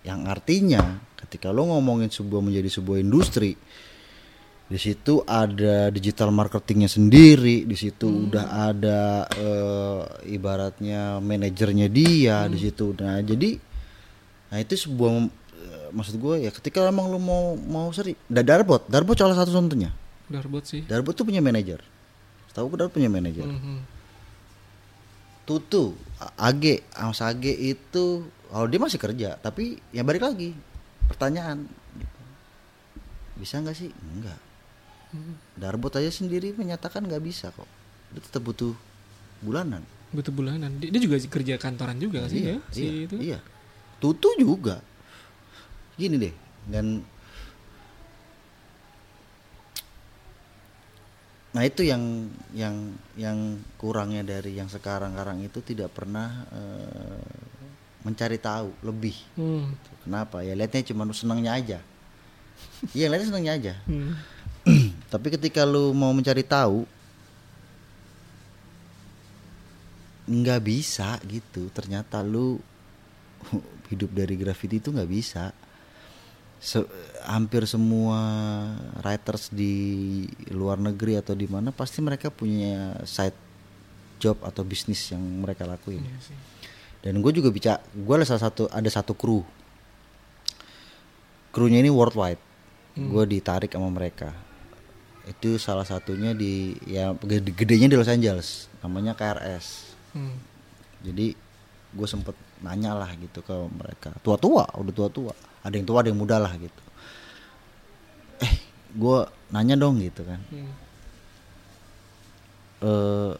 yang artinya ketika lo ngomongin sebuah menjadi sebuah industri di situ ada digital marketingnya sendiri di situ udah ada eh, ibaratnya manajernya dia di situ. Nah jadi Nah itu sebuah maksud gue ya ketika emang lu mau mau seri da Darbot Darbot salah satu contohnya. Darbot sih. Darbot tuh punya manajer. Tahu gue Darbot punya manajer. Mhm. Tutu A- AG Mas AG itu kalau dia masih kerja tapi ya balik lagi pertanyaan gitu. bisa nggak sih enggak Darbot aja sendiri menyatakan nggak bisa kok dia tetap butuh bulanan Butuh bulanan. Dia, dia juga kerja kantoran juga nggak sih ya? Si iya, itu. iya. Tutu juga. Gini deh, dan Nah itu yang yang yang kurangnya dari yang sekarang-karang itu tidak pernah eh, mencari tahu lebih. Hmm. Kenapa? Ya lihatnya cuma senangnya aja. Iya lihatnya senangnya aja. Hmm. Tapi ketika lu mau mencari tahu nggak bisa gitu. Ternyata lu hidup dari graffiti itu nggak bisa. Se- hampir semua writers di luar negeri atau di mana pasti mereka punya side job atau bisnis yang mereka lakuin. Iya sih. Dan gue juga bicara, gue ada salah satu ada satu kru. Krunya ini worldwide. Gue ditarik sama mereka. Itu salah satunya di ya gede- gedenya di Los Angeles, namanya KRS. Hmm. Jadi gue sempet nanya lah gitu ke mereka. Tua-tua, udah tua-tua. Ada yang tua, ada yang muda lah gitu. Eh, gue nanya dong gitu kan. Hmm. eh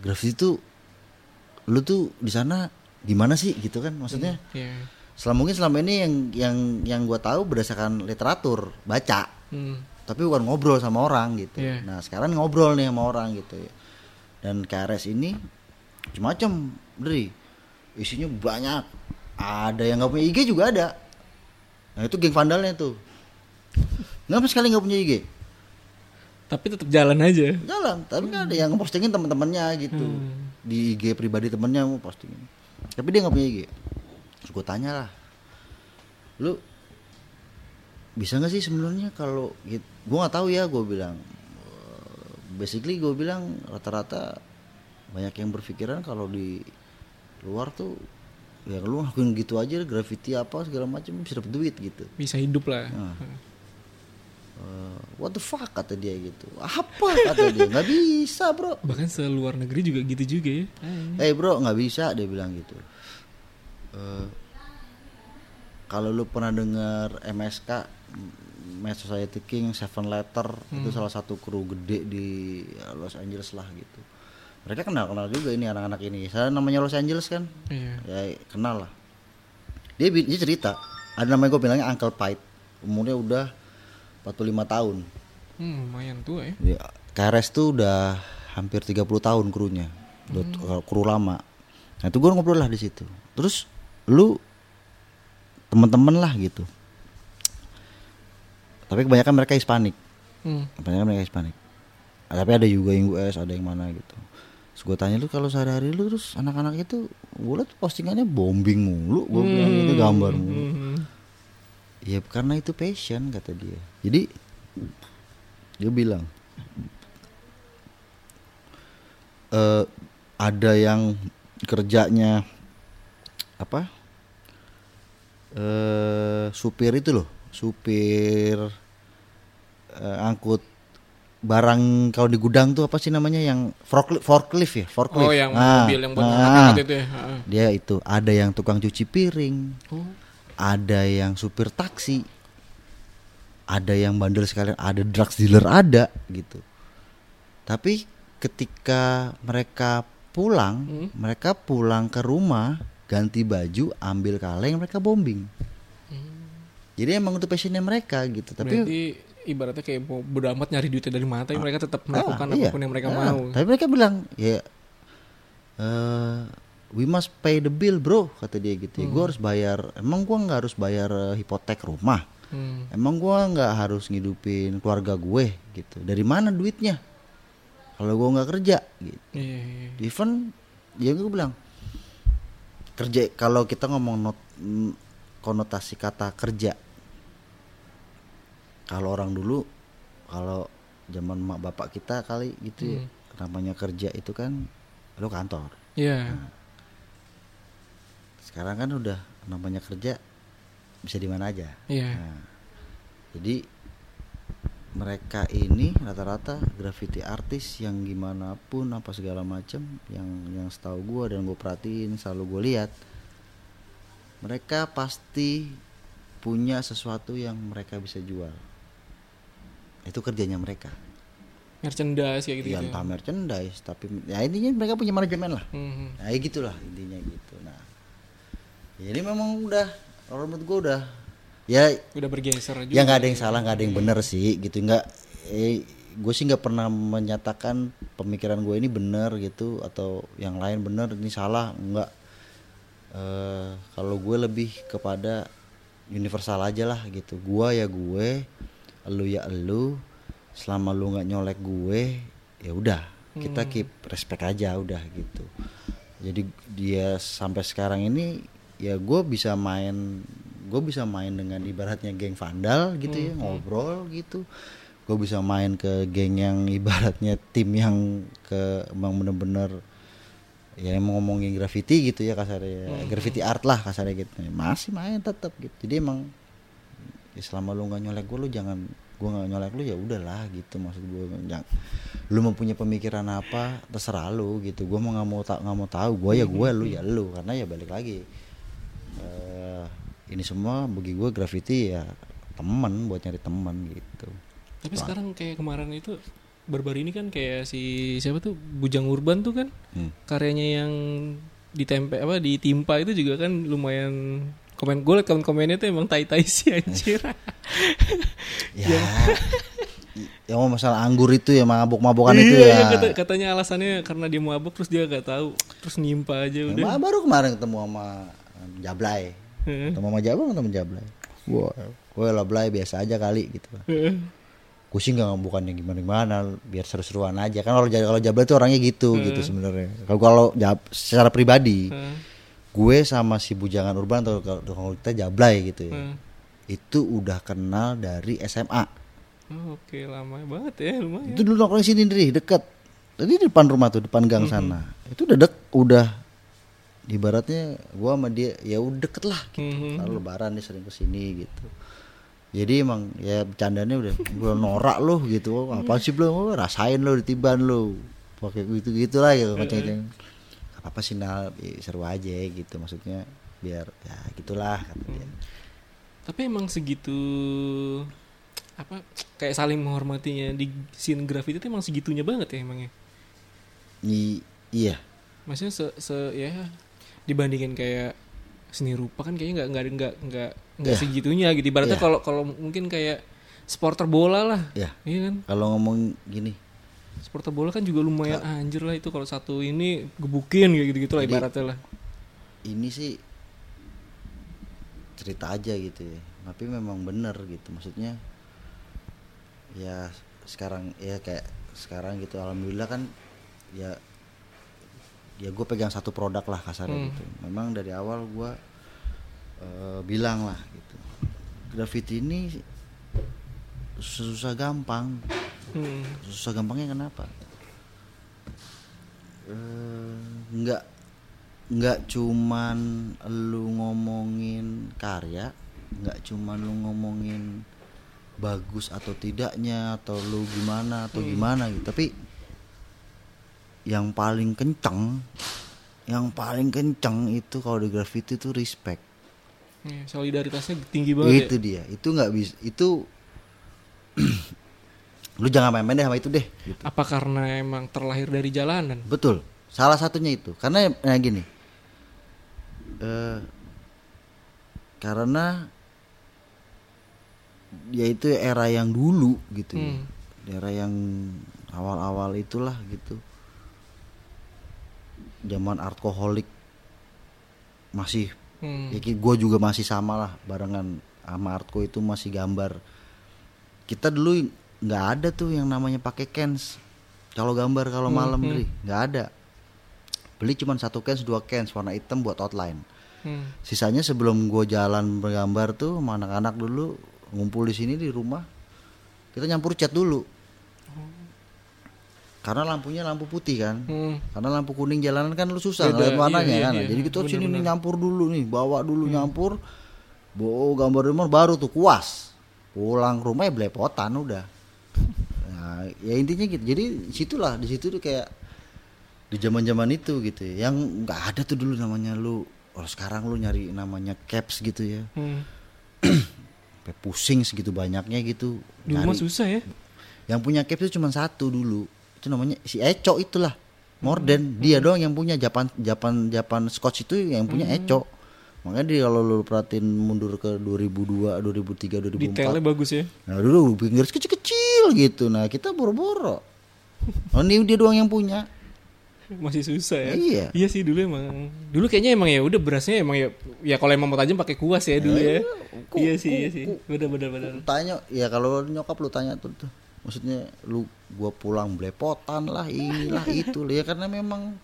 grafiti itu lu tuh di sana gimana sih gitu kan maksudnya Iya. selama mungkin selama ini yang yang yang gue tahu berdasarkan literatur baca Hmm. tapi bukan ngobrol sama orang gitu Iya. nah sekarang ngobrol nih sama orang gitu ya dan KRS ini macam-macam dari isinya banyak. Ada yang nggak punya IG juga ada. Nah itu geng vandalnya tuh. Nggak sekali nggak punya IG Tapi tetap jalan aja. jalan tapi kan ada yang postingin teman-temannya gitu. Hmm. di IG pribadi temennya mau postingin. Tapi dia nggak punya IG terus gue tanya lah lu bisa nggak sih sebenarnya kalau gitu gue nggak tahu ya gue bilang basically gue bilang rata-rata banyak yang berpikiran kalau di luar tuh ya lu ngelakuin gitu aja graffiti apa segala macam bisa dapet duit gitu Bisa hidup lah. Nah. Eh, what the fuck kata dia gitu apa kata dia nggak bisa bro Bahkan seluar negeri juga gitu juga ya. Eh bro nggak bisa dia bilang gitu. Eh, kalau lu pernah dengar MSK Mad Society King Seven Letter itu salah satu kru gede di Los Angeles lah gitu. Mereka kenal kenal juga ini anak-anak ini. Saya namanya Los Angeles kan, Iya. ya kenal lah. Dia, dia cerita ada namanya gue bilangnya Uncle Pite umurnya udah 45 tahun. Hmm, lumayan tua ya. Ya, KRS tuh udah hampir 30 tahun krunya. Uh, kru lama. Nah, itu gue ngobrol lah di situ. Terus lu teman-teman lah gitu. Tapi kebanyakan mereka Hispanik. Hmm. Kebanyakan mereka Hispanik. Tapi ada juga yang US, ada yang mana gitu. Terus gue tanya lu kalau sehari-hari lu terus anak-anak itu gue liat postingannya bombing mulu, gue bilang gitu gambar mulu. Hmm. Ya karena itu passion kata dia. Jadi dia bilang eh ada yang kerjanya apa? eh supir itu loh, supir eh, angkut barang kalau di gudang tuh apa sih namanya yang forklift, forklift ya, forklift. Oh, yang Nah, mobil yang buat nah, ngangkat-ngangkat itu ya. Heeh. Dia itu ada yang tukang cuci piring, Oh. ada yang supir taksi, ada yang bandel sekalian, ada drugs dealer ada gitu. Tapi ketika mereka pulang, Hmm. mereka pulang ke rumah, ganti baju, ambil kaleng, mereka bombing. Jadi emang itu passionnya mereka gitu. Tapi Berarti ibaratnya kayak mau bodo amat nyari duitnya dari mana, tapi mereka tetap melakukan Ah, iya. apa pun yang mereka Ah, mau. Tapi mereka bilang ya eh, we must pay the bill bro kata dia gitu. Ya, Hmm. Gue harus bayar. Emang gua nggak harus bayar eh, hipotek rumah. Hmm. Emang gua nggak harus ngidupin keluarga gue gitu. Dari mana duitnya? Kalau gua nggak kerja gitu. Iya, iya, iya. Even ya gue bilang kerja kalau kita ngomong not, mm, konotasi kata kerja kalau orang dulu kalau zaman mak bapak kita kali gitu ya namanya kerja itu kan lo kantor Iya. sekarang kan udah namanya kerja bisa di mana aja Iya. Nah, jadi mereka ini rata-rata graffiti artis yang gimana pun apa segala macam yang yang setahu gue dan gue perhatiin selalu gue lihat mereka pasti punya sesuatu yang mereka bisa jual itu kerjanya mereka Merchandise kayak gitu. ya entah merchandise tapi ya intinya mereka punya manajemen lah Mhm. nah ya gitulah intinya gitu nah ini memang udah kalau menurut gue udah ya Udah bergeser juga. ya nggak ada yang salah nggak ada yang benar sih gitu nggak eh, gue sih nggak pernah menyatakan pemikiran gue ini benar gitu atau yang lain benar ini salah nggak Eh, kalau gue lebih kepada universal aja lah gitu gue ya gue lu ya lu selama lu nggak nyolek gue ya udah kita keep respect aja udah gitu. Jadi dia sampai sekarang ini ya gue bisa main gue bisa main dengan ibaratnya geng vandal gitu ya ngobrol gitu. Gue bisa main ke geng yang ibaratnya tim yang ke emang bener-bener ya emang ngomongin graffiti gitu ya kasarnya. Graffiti art lah kasarnya gitu. Masih main tetap gitu. Jadi emang ya selama lu nggak nyolek gue lu jangan gue nggak nyolek lu ya udahlah gitu maksud gue jangan lu mau punya pemikiran apa terserah lu gitu. Gue mau nggak mau tak nggak mau tahu gue ya gue lu ya lu karena ya balik lagi eh ini semua bagi gue graffiti ya temen buat nyari teman gitu. Tapi sekarang kayak kemarin itu baru-baru ini kan kayak si siapa tuh Bujang Urban tuh kan Hmm. karyanya yang ditempe apa ditimpa itu juga kan lumayan komen gue liat komen-komennya tuh emang tai-tai sih anjir. ya. Yang mau masalah anggur itu ya mabuk-mabukan itu Iya, ya. iya, kata- katanya alasannya karena dia mabuk terus dia gak tahu terus nimpa aja udah. Emang baru kemarin ketemu sama um, Jablay. Ketemu sama Jablay ketemu Jablay. Wah gue lah Blay biasa aja kali gitu gue sih nggak bukannya gimana gimana biar seru-seruan aja. Kan kalau Ja- kalau Jablay tuh orangnya gitu Hmm. gitu sebenarnya. Kalau kalau secara pribadi. Gue sama si bujangan urban atau kalau kita Jablay gitu ya. Heeh. itu udah kenal dari SMA Oh, Oke lama banget ya lumayan. itu dulu nongkrong sini nih deket. Tadi di depan rumah tuh depan gang sana. Itu udah dek udah ibaratnya gua sama dia ya udah deket lah gitu. Mhm. Lalu lebaran dia sering ke sini gitu. Jadi emang ya bercandanya udah udah norak lu gitu. Apa sih belum rasain lu ditiban lu. Pakai gitu gitu lah gitu macam apa sih nal seru aja gitu maksudnya biar ya gitulah kata dia Tapi emang segitu apa kayak saling menghormatinya di scene graffiti itu emang segitunya banget ya emangnya. I- iya Maksudnya se, se ya dibandingin kayak seni rupa kan kayaknya nggak nggak nggak nggak nggak Iya. segitunya gitu. Ibaratnya Iya. kalau kalau mungkin kayak supporter bola lah, ya iya kan? kalau ngomong gini Supporter bola kan juga lumayan anjir lah itu kalau satu ini gebukin kayak gitu-gitu lah ibaratnya lah. ini sih cerita aja gitu ya tapi memang bener gitu maksudnya ya sekarang ya kayak sekarang gitu alhamdulillah kan ya ya gue pegang satu produk lah kasarnya Hmm. gitu memang dari awal gue bilang lah gitu graffiti ini susah gampang Hmm. susah gampangnya kenapa Eh, nggak nggak cuman lu ngomongin karya nggak cuman lu ngomongin bagus atau tidaknya atau lu gimana atau gimana gitu tapi yang paling kenceng yang paling kenceng itu kalau di graffiti itu respect Iya, solidaritasnya tinggi banget itu ya. dia itu nggak bisa itu lu jangan main-main deh sama itu deh gitu. Apa karena emang terlahir dari jalanan? Betul. Salah satunya itu. Karena ya gini. Eh karena ya itu era yang dulu gitu ya. Hmm. Era yang awal-awal itulah gitu. Zaman artkoholik masih Hmm. ya gue juga masih sama lah barengan sama artko itu masih gambar. Kita dulu nggak ada tuh yang namanya pakai cans. Kalau gambar kalau malam Dri, nggak ada. Beli cuma satu cans, dua cans warna hitam buat outline. Hmm. Sisanya sebelum gue jalan bergambar tuh sama anak-anak dulu ngumpul di sini di rumah, kita nyampur cat dulu. karena lampunya lampu putih kan Hmm. karena lampu kuning jalanan kan lu susah ngeliat warnanya iya, iya, kan iya. jadi kita sini nih nyampur dulu nih bawa dulu nyampur bawa gambar rumah baru tuh kuas pulang rumah ya belepotan udah nah, ya intinya gitu. Jadi situlah di situ tuh kayak di zaman zaman itu gitu ya. yang nggak ada tuh dulu namanya lu kalau sekarang lu nyari namanya caps gitu ya. Hmm. Sampai pusing segitu banyaknya gitu. Dulu susah ya. yang punya caps itu cuma satu dulu. Itu namanya si Eco itulah. Morden. Dia doang yang punya. Japan Japan Japan Scotch itu yang punya Eco. Makanya dia kalau lu perhatiin mundur ke 2002 2003 2004 Detailnya bagus ya. nah dulu pinggir kecil-kecil gitu nah kita boro-boro oh ini dia doang yang punya Masih susah ya. Iya. Iya sih dulu emang. Dulu kayaknya emang ya udah berasnya emang ya ya kalau emang mau tajam pakai kuas ya dulu ya. ku- iya sih, ku- iya sih. Bener bener bener. tanya ya kalau nyokap lu tanya tuh, tuh maksudnya lu gua pulang belepotan lah inilah itu ya karena memang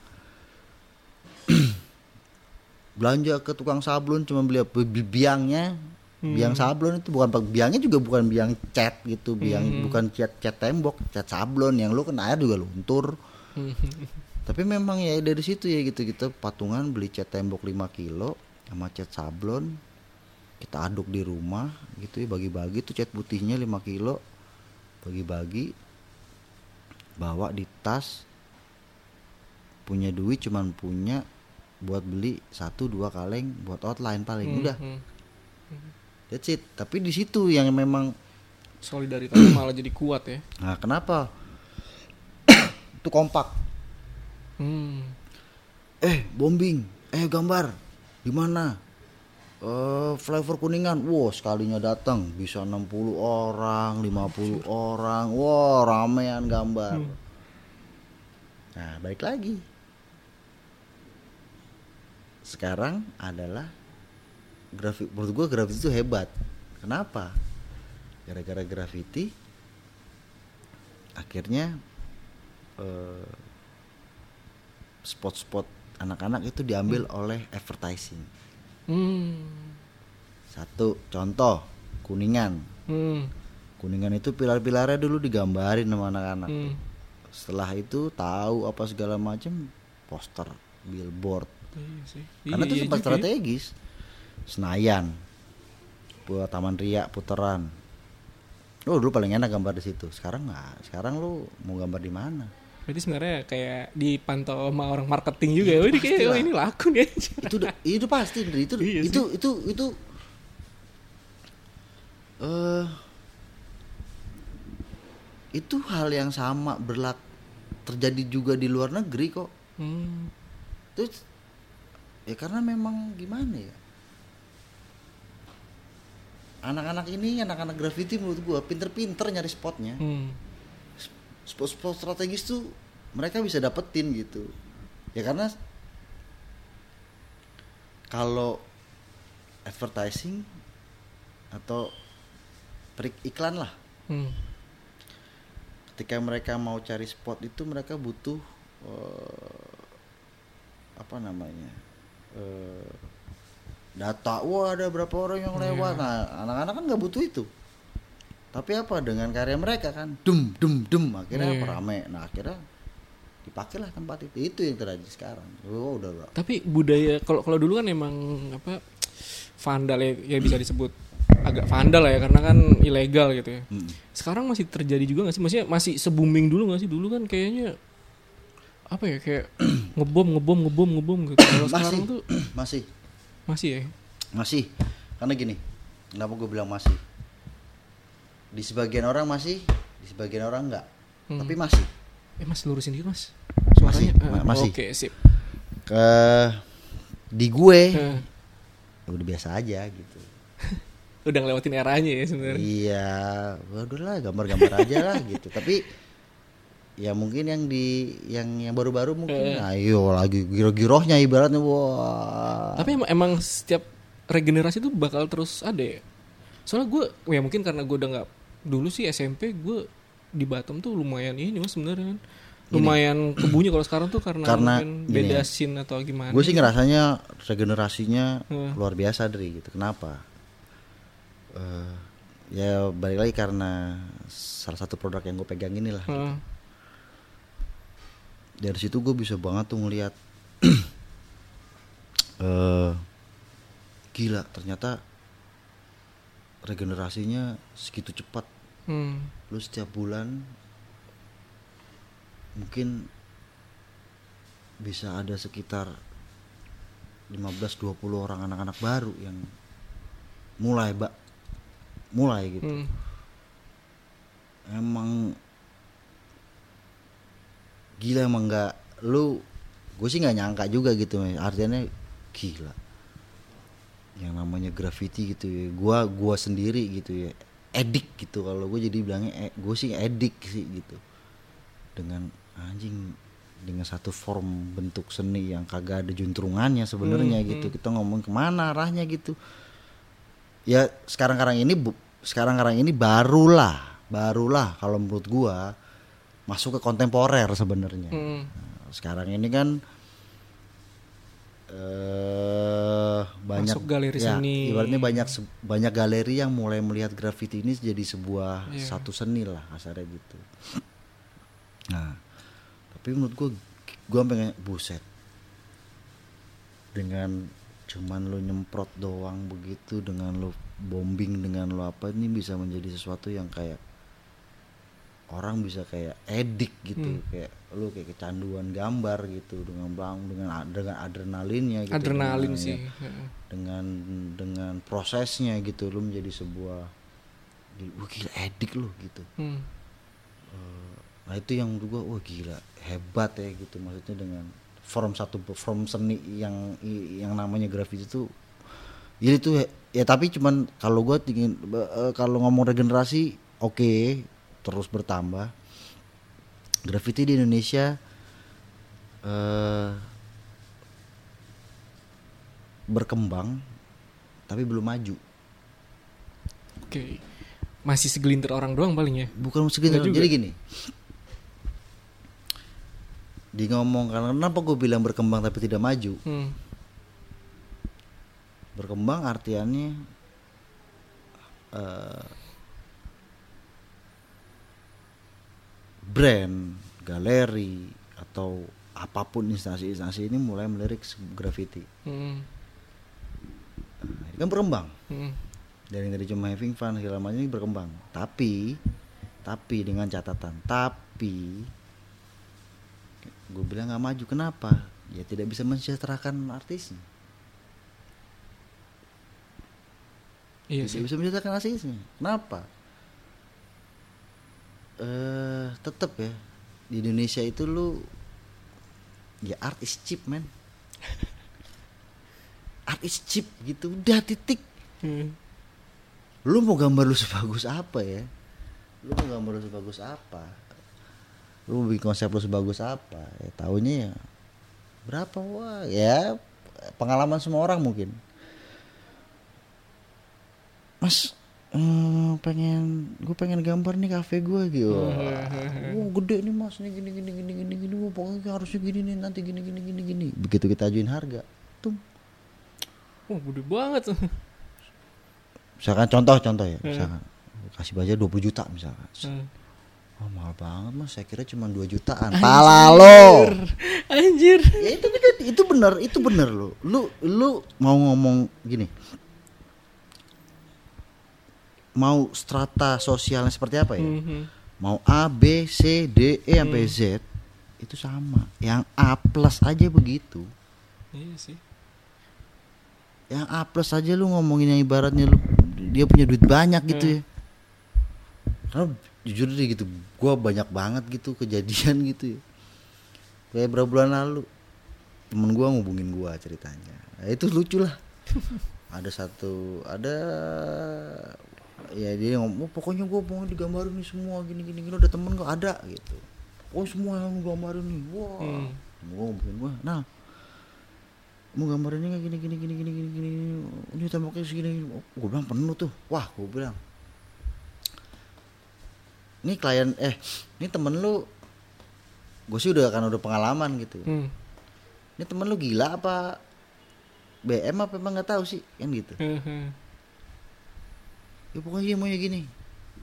belanja ke tukang sablon cuma beli apa? Biangnya biang sablon itu bukan biangnya juga bukan biang cat gitu biang bukan cat cat tembok cat sablon. Yang lu kena air juga luntur. Tapi memang ya dari situ ya gitu kita patungan beli cat tembok 5 kilo sama cat sablon. Kita aduk di rumah gitu ya bagi-bagi tuh cat putihnya 5 kilo. Bagi-bagi bawa di tas. Punya duit cuman punya buat beli satu dua kaleng buat outline paling. Hmm, udah. hmm. That's it. Tapi di situ yang memang Solidaritasnya malah jadi kuat ya. nah kenapa? Itu kompak. Hmm. eh bombing. Eh gambar. Di mana? Eh flavor kuningan. Wow sekalinya datang. Bisa 60 orang 50 orang. Wow ramean gambar. Nah balik lagi. Sekarang adalah grafik menurut gua grafiti itu hebat kenapa gara-gara graffiti akhirnya eh, spot-spot anak-anak itu diambil oleh advertising. Hmm. Satu contoh kuningan. Hmm. Kuningan itu pilar-pilarnya dulu digambarin sama anak-anak. Hmm. Setelah itu tahu apa segala macam poster, billboard. Iya sih. Karena Iya, itu iya tempat juga ya. Senayan, buat Taman Ria, putaran. Oh dulu paling enak gambar di situ. Sekarang nggak. Sekarang lu mau gambar di mana? Berarti sebenarnya kayak dipantau sama orang marketing juga ya. Ini kayak oh, ini laku nih. itu itu pasti itu Iya itu itu itu eh itu hal yang sama berlak terjadi juga di luar negeri kok Hmm. terus ya karena memang gimana ya anak-anak ini anak-anak graffiti menurut gua pinter-pinter nyari spotnya Hmm. spot-spot strategis tuh mereka bisa dapetin gitu ya karena kalau advertising atau perik iklan lah Hmm. ketika mereka mau cari spot itu mereka butuh eh, apa namanya eh, data wah ada berapa orang yang lewat nah anak-anak kan nggak butuh itu tapi apa dengan karya mereka kan dum dum dum akhirnya Iya. apa rame nah akhirnya dipakailah tempat itu itu yang terjadi sekarang oh udah udah Tapi budaya kalau kalau dulu kan emang apa vandal ya, ya bisa disebut agak vandal lah ya karena kan ilegal gitu ya. Mm. Sekarang masih terjadi juga gak sih? Maksudnya masih se-booming dulu gak sih? Dulu kan kayaknya apa ya kayak ngebom ngebom ngebom ngebom gitu. Kalau sekarang tuh masih masih ya. masih karena gini kenapa gue bilang masih di sebagian orang masih di sebagian orang enggak Hmm. tapi masih Eh Mas lurusin dikit Mas. Masih, Suaranya. ma- masih. Oke, sip. ke di gue Eh, udah biasa aja gitu udah ngelewatin eranya ya sebenarnya. iya waduh lah gambar-gambar aja lah gitu tapi ya mungkin yang di yang yang baru-baru mungkin ayo lagi giro-girohnya ibaratnya wah Tapi emang, emang setiap regenerasi itu bakal terus ada ya. Soalnya gue, ya mungkin karena gue udah nggak dulu sih SMP gue di Batam tuh lumayan ini mas sebenarnya kan. Lumayan kebunyi kalau sekarang tuh karena, Karena gini beda ya. scene atau gimana. gue sih ngerasanya regenerasinya Hmm. luar biasa dari gitu kenapa Eh, ya balik lagi karena salah satu produk yang gue pegang inilah Heeh. Dari situ gue bisa banget tuh ngeliat eh gila ternyata regenerasinya segitu cepat Hmm. lu setiap bulan mungkin bisa ada sekitar 15-20 orang anak-anak baru yang mulai bak mulai gitu Hmm. emang gila emang nggak lu gue sih nggak nyangka juga gitu artinya gila. Yang namanya graffiti gitu ya. Gua gua sendiri gitu ya. Edik gitu kalau gue jadi bilangnya e, gue sih edik sih gitu. Dengan anjing dengan satu form bentuk seni yang kagak ada juntrungannya sebenarnya Hmm, gitu. kita ngomong ke mana arahnya gitu. Ya sekarang-sekarang ini sekarang-sekarang ini barulah barulah kalau menurut gua masuk ke kontemporer sebenarnya Hmm. Nah, sekarang ini kan eh banyak Masuk galeri ya, seni. ibaratnya banyak banyak galeri yang mulai melihat graffiti ini jadi sebuah Iya. satu seni lah kasarnya gitu nah tapi menurut gua gua pengen buset dengan cuman lo nyemprot doang begitu dengan lo bombing dengan lo apa ini bisa menjadi sesuatu yang kayak orang bisa kayak edik gitu Hmm. kayak lu kayak kecanduan gambar gitu dengan bang dengan dengan adrenalinnya gitu Adrenalin dengan, sih. ya, dengan dengan prosesnya gitu lu menjadi sebuah wah gila edik lu gitu Hmm. nah itu yang menurut gua wah gila hebat ya gitu maksudnya dengan form satu form seni yang yang namanya graffiti itu jadi itu ya tapi cuman kalau gua ingin eh, kalau ngomong regenerasi oke terus bertambah graffiti di Indonesia eh berkembang tapi belum maju Oke. Masih segelintir orang doang paling ya. bukan Enggak juga. jadi gini di ngomong karena kenapa gue bilang berkembang tapi tidak maju Hmm. berkembang artiannya eh, brand galeri atau apa pun instansi-instansi ini mulai melirik graffiti. Hmm. nah, ini kan berkembang. Hmm. dari dari cuma having fun segala macam ini berkembang. Tapi tapi dengan catatan tapi gue bilang nggak maju. Kenapa? Ya tidak bisa mensejahterakan artisnya. Iya tidak sih. bisa mensejahterakan artisnya. Kenapa eh tetap ya. Di Indonesia itu lu ya art is cheap man art is cheap gitu udah titik. Hmm. lu mau gambar lu sebagus apa ya? Lu mau gambar lu sebagus apa? Lu mau bikin konsep lu sebagus apa? Ya tahunya ya berapa wah ya pengalaman semua orang mungkin eh, pengen gue pengen gambar nih kafe gue gitu wah gede nih mas nih gini gini gini gini gini wah, pokoknya harusnya gini nih nanti gini gini gini gini begitu kita ajuin harga tuh Wah, gede banget. misalkan contoh contoh ya Hmm. misalkan kasih budget 20 juta misalkan Hmm. Oh mahal banget mas, saya kira cuma 2 jutaan. Pala lo. Anjir. Ya itu itu bener, itu bener lo. Lu lu mau ngomong gini. Mau strata sosialnya seperti apa ya? Mhm. Mau A, B, C, D, E sampai Z itu sama. Yang A plus aja begitu. Iya sih. Yang A plus aja lu ngomongin yang ibaratnya lu dia punya duit banyak gitu ya. Karena jujur deh gitu, gua banyak banget gitu kejadian gitu ya. Kayak berapa bulan lalu temen gua ngubungin gua ceritanya. Nah, itu lucu lah. ada satu ada ya dia ngomong "Oh, pokoknya gua mau digambarin nih semua gini gini gini ada temen gua ada gitu. Oh semua yang gambarin nih. Wah. Hmm. Gua ngubungin gua. Nah, mau gambarinnya kayak gini gini gini gini gini gini ini temboknya segini oh, gue bilang penuh tuh wah gue bilang ini klien eh ini temen lu gue sih udah kan udah pengalaman gitu Hmm. ini temen lu gila apa BM apa emang nggak tahu sih kan gitu Heeh. Ya pokoknya dia maunya gini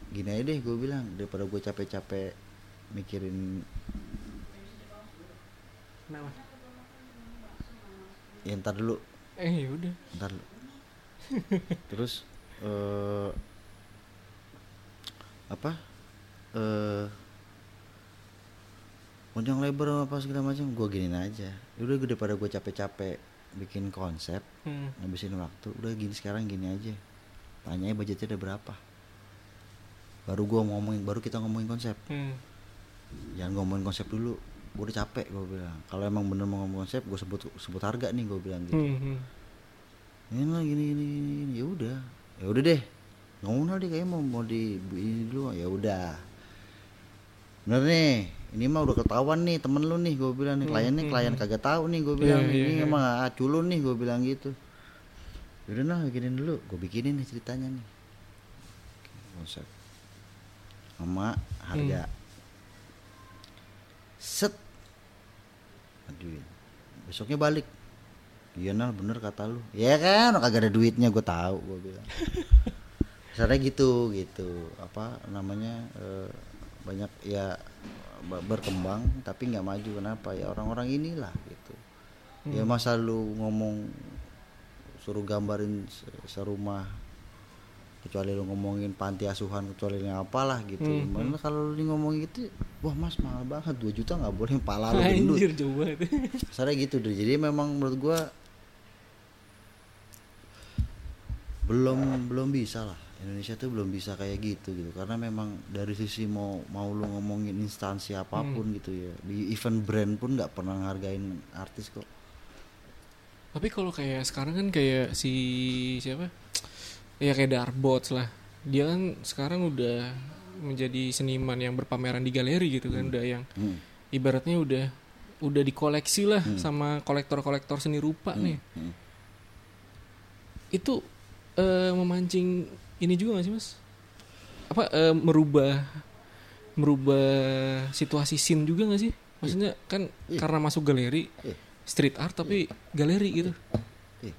gini aja deh gue bilang daripada gue capek-capek mikirin Kenapa? ya ntar dulu Eh ya udah. ntar dulu terus eh apa eh panjang lebar apa segala macam gue giniin aja Ya udah gue daripada gue capek-capek bikin konsep Hmm. ngabisin waktu udah gini sekarang gini aja tanya budgetnya ada berapa? Baru gua ngomongin baru kita ngomongin konsep. Hmm. jangan ngomongin konsep dulu. Gue udah capek gue bilang. Kalau emang bener mau ngomong konsep gue sebut sebut harga nih gue bilang gitu. Hmm. hmm. ini lah gini gini gini, ya udah. Ya udah deh. Ngomong deh kayaknya mau mau di ini dulu. Ya udah. Bener nih. Ini mah udah ketahuan nih temen lu nih gue bilang nih. Kliennya klien kagak tahu nih gue bilang. Iya, iya, ini iya. emang aculun nih gue bilang gitu yaudah nah bikinin dulu. Gue bikinin nih ceritanya nih. Konsep sama harga. Set. Aduin besoknya balik. Iya nah bener kata lu. Ya kan kagak ada duitnya gue tahu gue bilang. Misalnya gitu gitu. Apa namanya eh, banyak ya ba- berkembang tapi nggak maju. Kenapa? Ya orang-orang inilah gitu. Ya masa lu ngomong suruh gambarin se- serumah kecuali lu ngomongin panti asuhan kecuali ini apalah gitu Hmm, mana kalau lu ngomongin gitu wah mas mahal banget 2 juta nggak boleh pala lu gendut Anjir jauh banget. Misalnya gitu deh. Jadi memang menurut gua belum belum bisa lah. Indonesia tuh belum bisa kayak gitu gitu. Karena memang dari sisi mau mau lu ngomongin instansi apa pun gitu ya. Di event brand pun nggak pernah ngargain artis kok. Tapi kalau kayak sekarang kan kayak si siapa? Ya kayak Darbots lah. Dia kan sekarang udah menjadi seniman yang berpameran di galeri gitu kan, udah yang Hmm. ibaratnya udah udah dikoleksi lah sama kolektor-kolektor seni rupa nih. hmm. Itu eh, memancing ini juga gak sih mas? Apa eh, merubah merubah situasi scene juga gak sih? Maksudnya kan Iya. karena masuk galeri Iya. Street art tapi galeri gitu. Eh,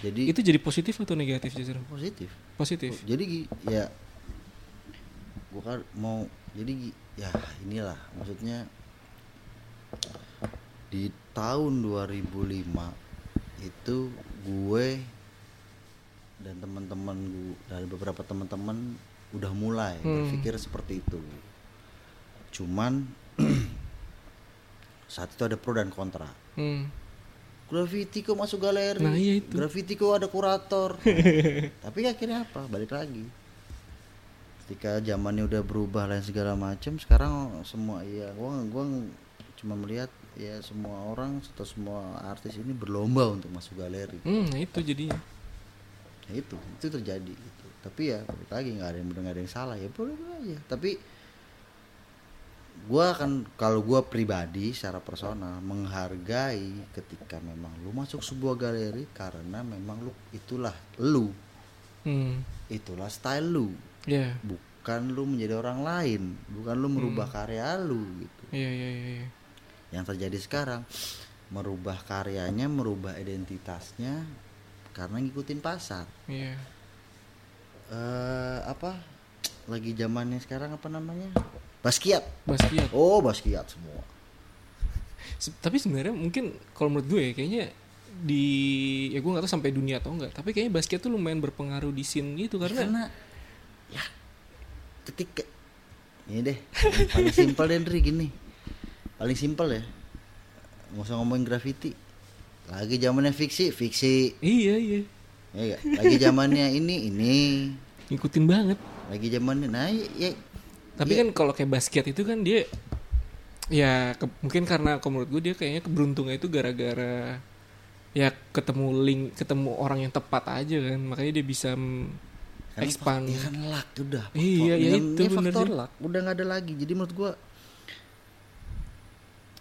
jadi Itu jadi positif atau negatif justru? positif. Positif. Jadi gi- ya gua kan mau jadi ya inilah maksudnya di tahun 2005 itu gue dan teman-teman gue dari beberapa teman-teman udah mulai Hmm. berpikir seperti itu. Cuman saat itu ada pro dan kontra. Hmm. Graffiti kok masuk galeri. Nah, iya itu. Graffiti kok ada kurator. Tapi akhirnya apa? Balik lagi. Ketika zamannya udah berubah lain segala macam, sekarang semua ya gua gua cuma melihat ya semua orang atau semua artis ini berlomba untuk masuk galeri. Hmm, nah itu jadinya. Ya itu, itu terjadi gitu. Tapi ya balik lagi nggak ada yang benar nggak ada yang salah ya boleh aja. Tapi gua akan kalau gua pribadi secara personal menghargai ketika memang lu masuk sebuah galeri karena memang lu itulah lu Hmm. itulah style lu Ya. bukan lu menjadi orang lain bukan lu merubah karya lu gitu Iya, iya, iya, iya. yang terjadi sekarang merubah karyanya merubah identitasnya karena ngikutin pasar Iya. eh apa lagi zamannya sekarang apa namanya Basquiat. Basquiat. oh Basquiat semua. Se- tapi sebenarnya mungkin kalau menurut gue ya, kayaknya di ya gue nggak tahu sampai dunia atau enggak tapi kayaknya basket tuh lumayan berpengaruh di scene gitu karena karena ya ketika ini deh paling simpel deh Ndri, gini. Paling simpel ya nggak usah ngomongin graffiti. Lagi zamannya fiksi fiksi. Iya iya. Ya nggak? lagi zamannya ini ini. Ngikutin banget. Lagi zamannya nah ya, ya tapi kan kalau kayak basket itu kan dia ya ke- mungkin karena kalau menurut gue dia kayaknya keberuntungan itu gara-gara ya ketemu link ketemu orang yang tepat aja kan. Makanya dia bisa mm, expand. ya kan luck udah Iya, ya Dengan- itu bener faktor luck udah nggak ada lagi. Jadi menurut gua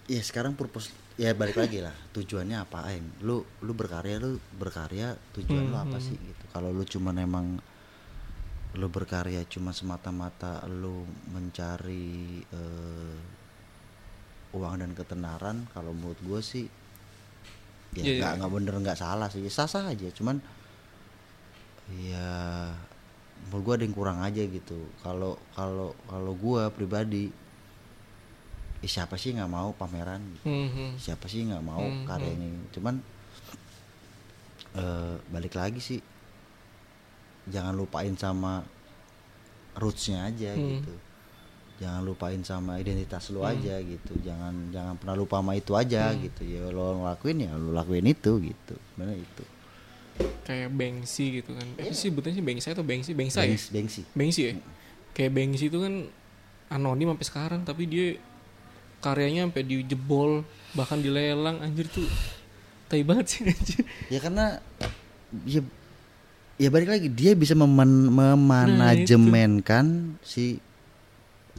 ya sekarang purpose ya balik lagi lah tujuannya apain lu lu berkarya lu berkarya tujuan lu Hmm, apa sih gitu? Kalau lu cuma emang lu berkarya cuma semata-mata lu mencari eh, uang dan ketenaran kalau menurut gue sih ya Iya, nggak iya. nggak bener nggak salah sih sah sah aja cuman ya menurut gue ada yang kurang aja gitu kalau kalau kalau gue pribadi "Ih, siapa sih nggak mau pameran gitu. Hmm, hmm. siapa sih nggak mau Hmm, karya ini cuman eh, balik lagi sih jangan lupain sama rootsnya aja Hmm. gitu. Jangan lupain sama identitas lu Hmm. aja gitu. Jangan jangan pernah lupa sama itu aja Hmm. gitu. Ya lo ngelakuin ya lu lakuin itu gitu. Mana itu. Kayak Banksy gitu kan. Apa sih sebutnya sih Banksy atau Banksy? Bangsa ya? Bengsi, Bengsi. Banksy ya? Kayak Banksy itu kan anonim sampai sekarang tapi dia karyanya sampai dijebol bahkan dilelang. Anjir tuh. Tai banget sih anjir. Ya karena ya ya balik lagi dia bisa meman- Nah, memanajemenkan si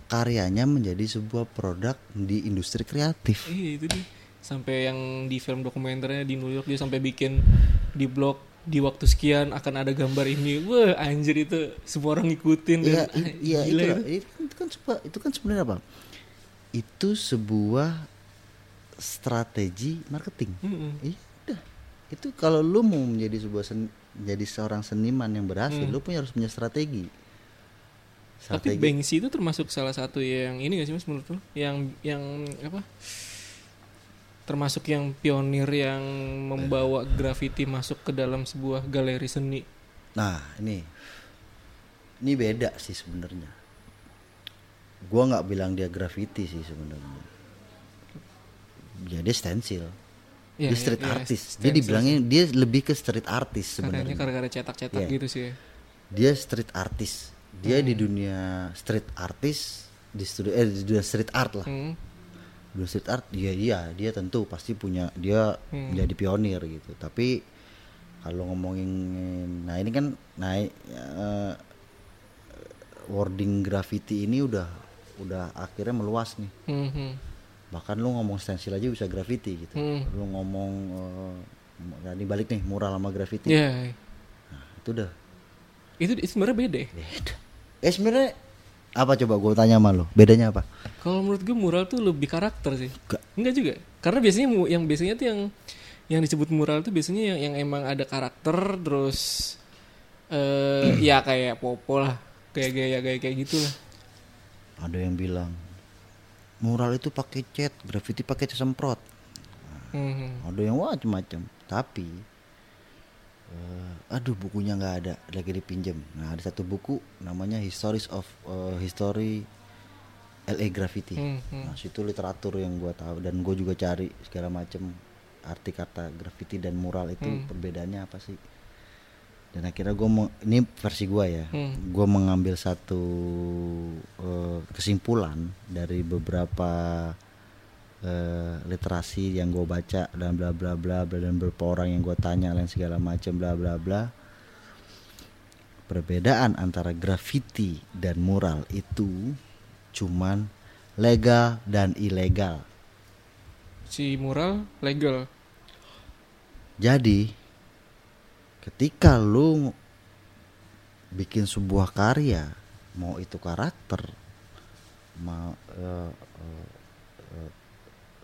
karyanya menjadi sebuah produk di industri kreatif iya itu dia sampai yang di film dokumenternya di New York dia sampai bikin di blog di waktu sekian akan ada gambar ini wah anjir itu semua orang ngikutin Iya, iya gila itu, itu, kan- itu kan sebuah, itu kan sebenarnya apa? Itu sebuah strategi marketing. Mm-mm. Iya, udah. Itu kalau lu mau menjadi sebuah sen, jadi seorang seniman yang berhasil, Hmm. lu punya harus punya strategi. Tapi Banksy itu termasuk salah satu yang ini gak sih mas menurut lu? Yang yang apa? Termasuk yang pionir yang membawa graffiti masuk ke dalam sebuah galeri seni. Nah, ini ini beda sih sebenarnya. Gua nggak bilang dia graffiti sih sebenarnya. Ya dia stensil. Ya, dia street ya, artist. stencil Dia dibilangnya dia lebih ke street artist sebenarnya. karya-karya cetak-cetak Iya. gitu sih. ya. dia street artist dia Hmm. di dunia street artist di studio eh di dunia street art lah Hmm. dunia street art iya iya dia tentu pasti punya dia Hmm. menjadi pionir gitu tapi kalau ngomongin nah ini kan nah eh, wording graffiti ini udah udah akhirnya meluas nih Hmm, hmm. Bahkan lu ngomong stensil aja bisa graffiti gitu Hmm. lu ngomong eh, tadi balik nih mural sama graffiti Ya, nah, itu udah itu, itu sebenarnya beda. ya. beda eh sebenarnya apa coba gue tanya sama lo bedanya apa Kalau menurut gue mural tuh lebih karakter sih. Enggak. Enggak juga. Karena biasanya yang biasanya tuh yang yang disebut mural tuh biasanya yang, yang emang ada karakter terus eh ya kayak popo lah, kayak gaya-gaya kayak gitu lah. ada yang bilang mural itu pakai cat graffiti pakai cat semprot Hmm. ada yang macam-macam tapi eh, aduh bukunya nggak ada lagi dipinjam nah ada satu buku namanya Histories of eh, History LA Graffiti Hmm, hmm. nah situ literatur yang gua tahu dan gue juga cari segala macam arti kata graffiti dan mural itu Hmm. perbedaannya apa sih dan akhirnya gue mau ini versi gua ya Hmm. gue mengambil satu eh, kesimpulan dari beberapa eh, literasi yang gue baca dan bla bla bla bla, dan beberapa orang yang gue tanya dan segala macam bla bla bla perbedaan antara graffiti dan mural itu cuman legal dan ilegal Si mural legal. Jadi ketika lu bikin sebuah karya, mau itu karakter, mau eh, eh, eh,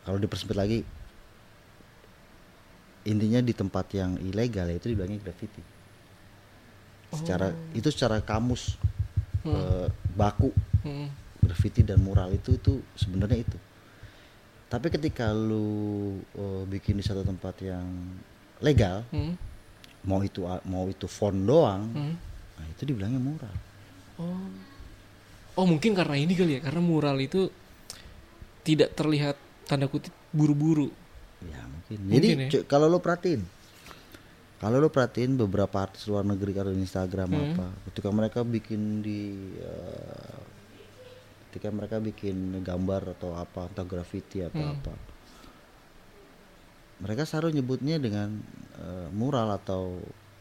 kalau dipersempit lagi, intinya di tempat yang ilegal itu dibilangnya graffiti. Secara itu secara kamus eh, baku Hmm. graffiti dan mural itu itu sebenarnya itu. Tapi ketika lu eh, bikin di satu tempat yang legal, Hmm. Mau itu mau itu font doang, Hmm. nah itu dibilangnya mural. Oh. Oh, mungkin karena ini kali ya, karena mural itu tidak terlihat tanda kutip buru-buru. Ya mungkin. Mungkin Jadi ya. kalau lu perhatiin, kalau lu perhatiin beberapa artis luar negeri kalau di Instagram Hmm. apa, ketika mereka bikin di eh, ketika mereka bikin gambar atau apa, entah graffiti atau Hmm. apa, mereka selalu nyebutnya dengan eh, mural atau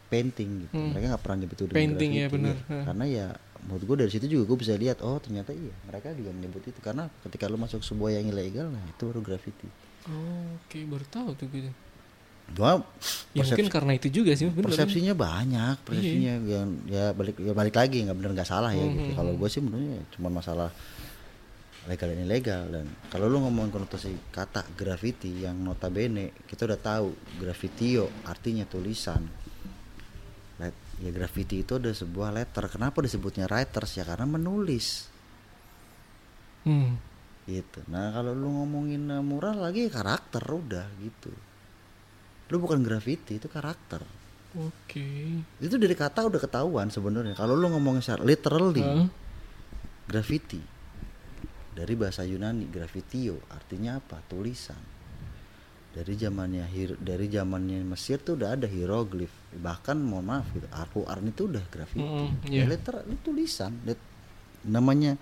painting gitu. Hmm. Mereka nggak pernah nyebut itu dengan Painting, ya, graffiti, benar. ya. Karena ya menurut gue dari situ juga gue bisa lihat oh ternyata iya mereka juga menyebut itu karena ketika lu masuk sebuah yang ilegal nah itu baru graffiti. Oh, oke, baru tahu tuh gue. Cuma Ya persepsi- mungkin karena itu juga sih, bener. persepsinya banyak persepsinya yang ya balik ya balik lagi nggak benar nggak salah ya gitu Mhm. kalau gue sih menurutnya cuma masalah legal dan ilegal. Dan kalau lu ngomong konotasi kata graffiti yang notabene kita udah tahu graffitio artinya tulisan. Let- ya graffiti itu ada sebuah letter. Kenapa disebutnya writers ya? Karena menulis. Hmm. gitu. Nah kalau lu ngomongin eh, mural lagi karakter udah gitu. Lu bukan graffiti itu karakter. Oke. itu dari kata udah ketahuan sebenarnya. Kalau lu ngomongin secara literally Hah? graffiti dari bahasa Yunani graffitio artinya apa? Tulisan. Dari zamannya dari zamannya Mesir tuh udah ada hieroglif. Bahkan mohon maaf gitu Al-Quran itu udah graffiti Mm-mm, ya iya. liter itu tulisan. Lit- namanya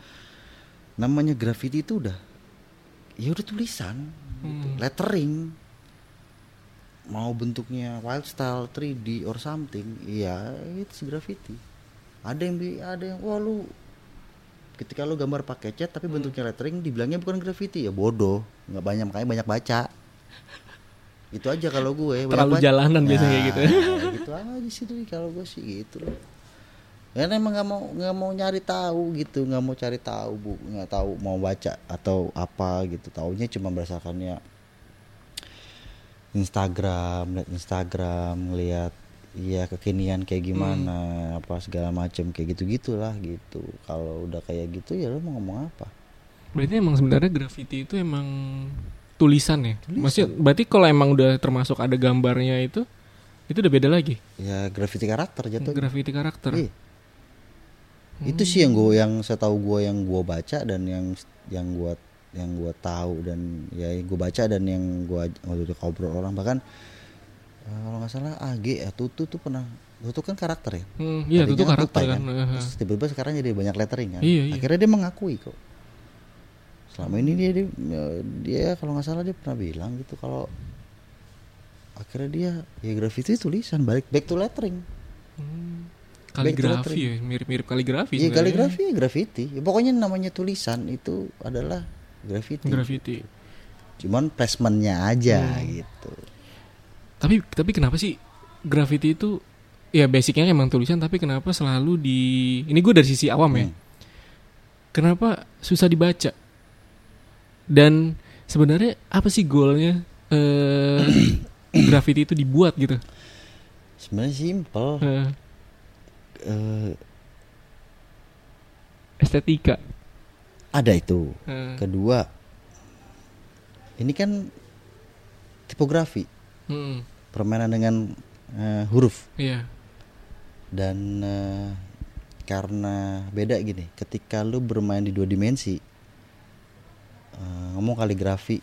namanya graffiti itu udah ya udah tulisan gitu. Hmm. lettering. Mau bentuknya wild style 3D or something iya itu graffiti ada yang ada yang wah lu ketika lu gambar pakai cat tapi bentuknya lettering dibilangnya bukan graffiti. Ya bodoh. Nggak banyak makanya banyak baca. Itu aja kalau gue. Terlalu baca. jalanan biasanya kayak gitu. Nah, gitu aja sih Dri, kalau gue sih gitu loh. Karena emang nggak mau nggak mau nyari tahu gitu. Nggak mau cari tahu bu. Nggak tahu mau baca atau apa gitu. Taunya cuma berdasarkannya Instagram lihat Instagram lihat iya kekinian kayak gimana apa segala macam kayak gitu gitulah gitu kalau udah kayak gitu ya lo mau ngomong apa Berarti emang sebenarnya graffiti itu emang tulisan ya? Maksudnya berarti kalau emang udah termasuk ada gambarnya itu itu udah beda lagi. ya graffiti karakter jatuh Graffiti karakter. Iya. Itu sih yang gue yang saya tahu gue yang gue baca dan yang yang gue yang gue tahu dan ya gue baca dan yang gue waktu itu ngobrol orang bahkan eh, kalau nggak salah AG ya Tutu tuh pernah Tutu kan karakter ya. Hmm, iya itu Tadinya karakter tupai kan. Heeh. Terus tiba-tiba sekarang jadi banyak lettering kan. Iya, iya. Akhirnya dia mengakui kok. Selama ini dia dia, dia kalau nggak salah dia pernah bilang gitu kalau akhirnya dia ya graffiti tulisan balik back to lettering. Hmm. Kaligrafi ya, mirip-mirip kaligrafi. Iya sebenarnya. kaligrafi ya graffiti. Ya, pokoknya namanya tulisan itu adalah graffiti. Graffiti. Cuman placementnya aja Hmm. gitu. Tapi tapi kenapa sih graffiti itu ya basicnya emang tulisan tapi kenapa selalu di ini gue dari sisi awam ya. Hmm. Kenapa susah dibaca? Dan sebenarnya apa sih goalnya eh graffiti itu dibuat gitu? Sebenarnya simple. Eh, Eh, estetika. ada itu. Eh, Kedua, ini kan tipografi, hmm, permainan dengan eh, huruf iya. dan eh, karena beda gini, ketika lu bermain di dua dimensi, eh, ngomong kaligrafi,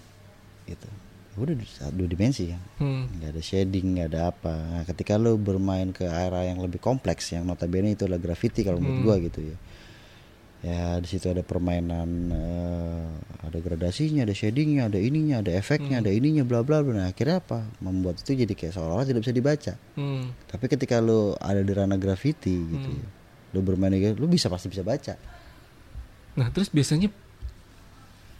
gitu, udah di- dua dimensi kan. Hmm, nggak ada shading nggak ada apa nah, ketika lo bermain ke area yang lebih kompleks yang notabene itu adalah graffiti kalau menurut Hmm. gua gitu ya ya di situ ada permainan eh, ada gradasinya ada shadingnya ada ininya ada efeknya Hmm. ada ininya bla bla bla nah akhirnya apa membuat itu jadi kayak seolah-olah tidak bisa dibaca hmm, tapi ketika lo ada di ranah graffiti gitu Hmm. ya lo bermain gitu lo bisa pasti bisa baca Nah, terus biasanya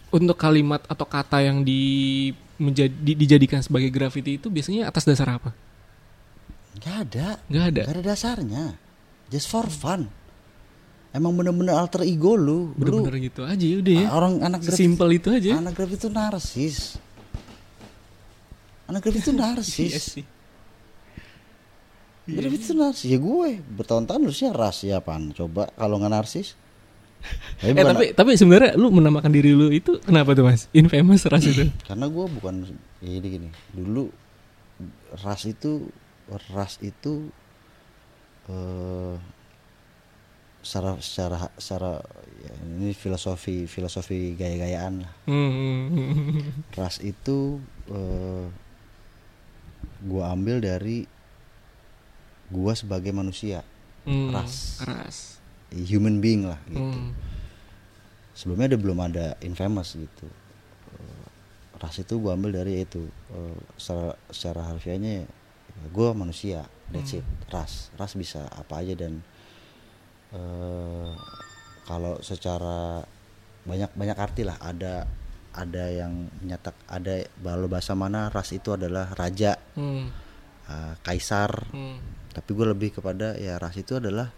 untuk kalimat atau kata yang di, menjadi, di- dijadikan sebagai graffiti itu biasanya atas dasar apa? nggak ada Nggak ada. nggak ada dasarnya just for fun emang bener-bener alter ego lu lu Bener-bener gitu aja ya udah ya. orang anak Simpel itu aja. anak graffiti itu narsis anak graffiti itu narsis Iya sih. graffiti itu narsis ya gue bertahun-tahun harusnya ras ya apaan coba kalau nggak narsis Eh tapi bukan- tapi tapi sebenarnya lu menamakan diri lu itu kenapa tuh mas? Infamous ras itu. karena gue bukan ya ini gini dulu ras itu ras itu eh secara secara secara ya, ini filosofi filosofi gaya-gayaan lah. Hmm. ras itu eh, gua ambil dari gua sebagai manusia. Hmm, Ras. Ras. human being lah gitu. Hmm. sebelumnya ada belum ada infamous gitu. Eh, ras itu gua ambil dari itu. Eh, secara secara harfiahnya ya, gua manusia. That's it. Ras. Ras bisa apa aja dan eh kalau secara banyak banyak arti lah. Ada ada yang menyatak ada kalau bahasa mana ras itu adalah raja. Hmm. eh, kaisar. Hmm. tapi gue lebih kepada ya ras itu adalah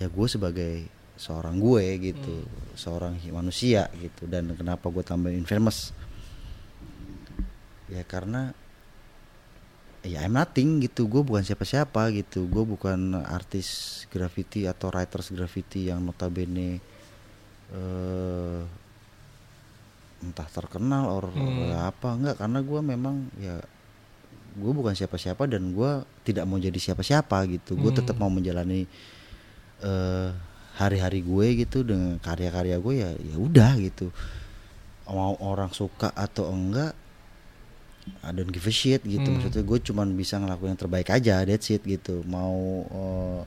ya gue sebagai seorang gue gitu seorang hi- manusia gitu. Dan kenapa gue tambahin infamous ya karena ya I'm nothing gitu. Gue bukan siapa-siapa gitu. Gue bukan artis graffiti atau writers graffiti yang notabene eh entah terkenal or Hmm. apa. Enggak karena gua memang ya gue bukan siapa-siapa dan gua tidak mau jadi siapa-siapa gitu. Gue Hmm. tetap mau menjalani eh, hari-hari gue gitu dengan karya-karya gue ya ya udah gitu. Mau orang suka atau enggak I don't give a shit gitu Hmm. maksudnya gue cuman bisa ngelakuin yang terbaik aja that's it gitu mau eh,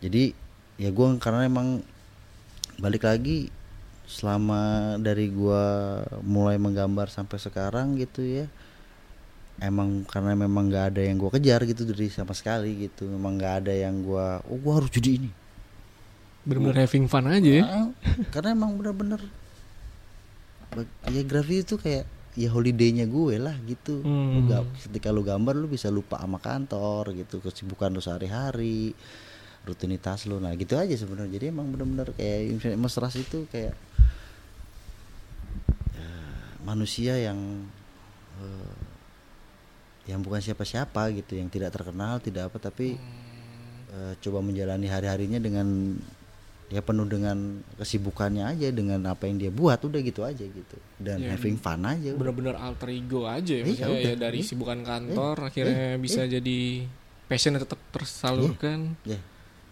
jadi ya gue karena emang balik lagi selama dari gua mulai menggambar sampai sekarang gitu ya emang karena memang nggak ada yang gua kejar gitu dari sama sekali gitu memang nggak ada yang gua oh gua harus jadi ini Bener-bener having fun aja ya. Ah, karena emang bener-bener ya graffiti itu kayak ya holidaynya gue lah gitu. Lu Hmm. ga- ketika lu gambar lu bisa lupa sama kantor gitu kesibukan lu sehari-hari rutinitas lu. Nah gitu aja sebenarnya. Jadi emang bener-bener kayak misalnya Mas Ras itu kayak ya, manusia yang eh, yang bukan siapa-siapa gitu yang tidak terkenal tidak apa tapi eh, coba menjalani hari-harinya dengan ya penuh dengan kesibukannya aja dengan apa yang dia buat udah gitu aja gitu dan Ya, having fun aja. Bener-bener alter ego aja ya. Iya, Maksudnya udah. ya dari Iya. sibukan kantor akhirnya bisa jadi passion tetap tersalurkan. ya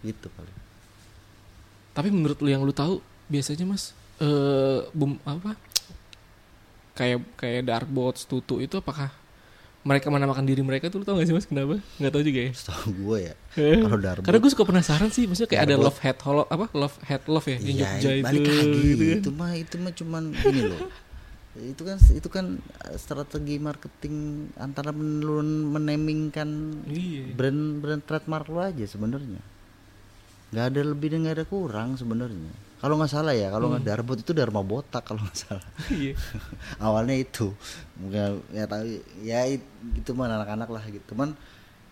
gitu paling Tapi menurut lu yang lu tahu biasanya mas eh bum apa kayak kayak Darkbots, Tutu itu apakah mereka menamakan diri mereka tuh lu tau gak sih mas kenapa? Nggak tahu juga ya. setahu gue ya Eh, kalau Darbot Karena gue suka penasaran sih, maksudnya kayak ada Darbot. love hate holo apa love hate love ya di Iya, Jogja itu. balik lagi gitu kan. itu mah itu mah cuman gini loh itu kan itu kan eh, strategi marketing antara menurun menemingkan Iya. brand brand trademark lo aja sebenarnya nggak ada lebih dan nggak ada kurang sebenarnya kalau nggak salah ya kalau nggak darbot itu dharma botak kalau nggak salah. Iya. awalnya itu. Mungkin ya tahu ya it- itu mah anak-anak lah gitu. Cuman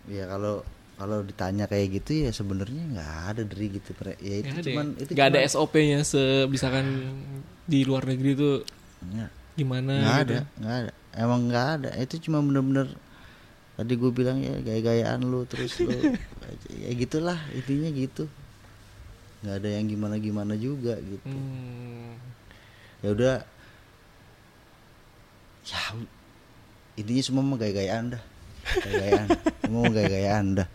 ya kalau kalau ditanya kayak gitu ya sebenarnya nggak ada dari gitu ya itu ada, cuman ya? itu Nggak ada SOP-nya sebisakan di luar negeri itu nggak. gimana nggak gitu. ada nggak ada. Emang nggak ada. Itu cuma bener-bener tadi gue bilang ya gaya-gayaan lu terus lu ya gitulah intinya gitu nggak ada yang gimana-gimana juga gitu. Hmm. ya udah. Ya intinya semua mah gaya-gayaan dah. Gaya-gayaan. Semua gaya-gayaan dah.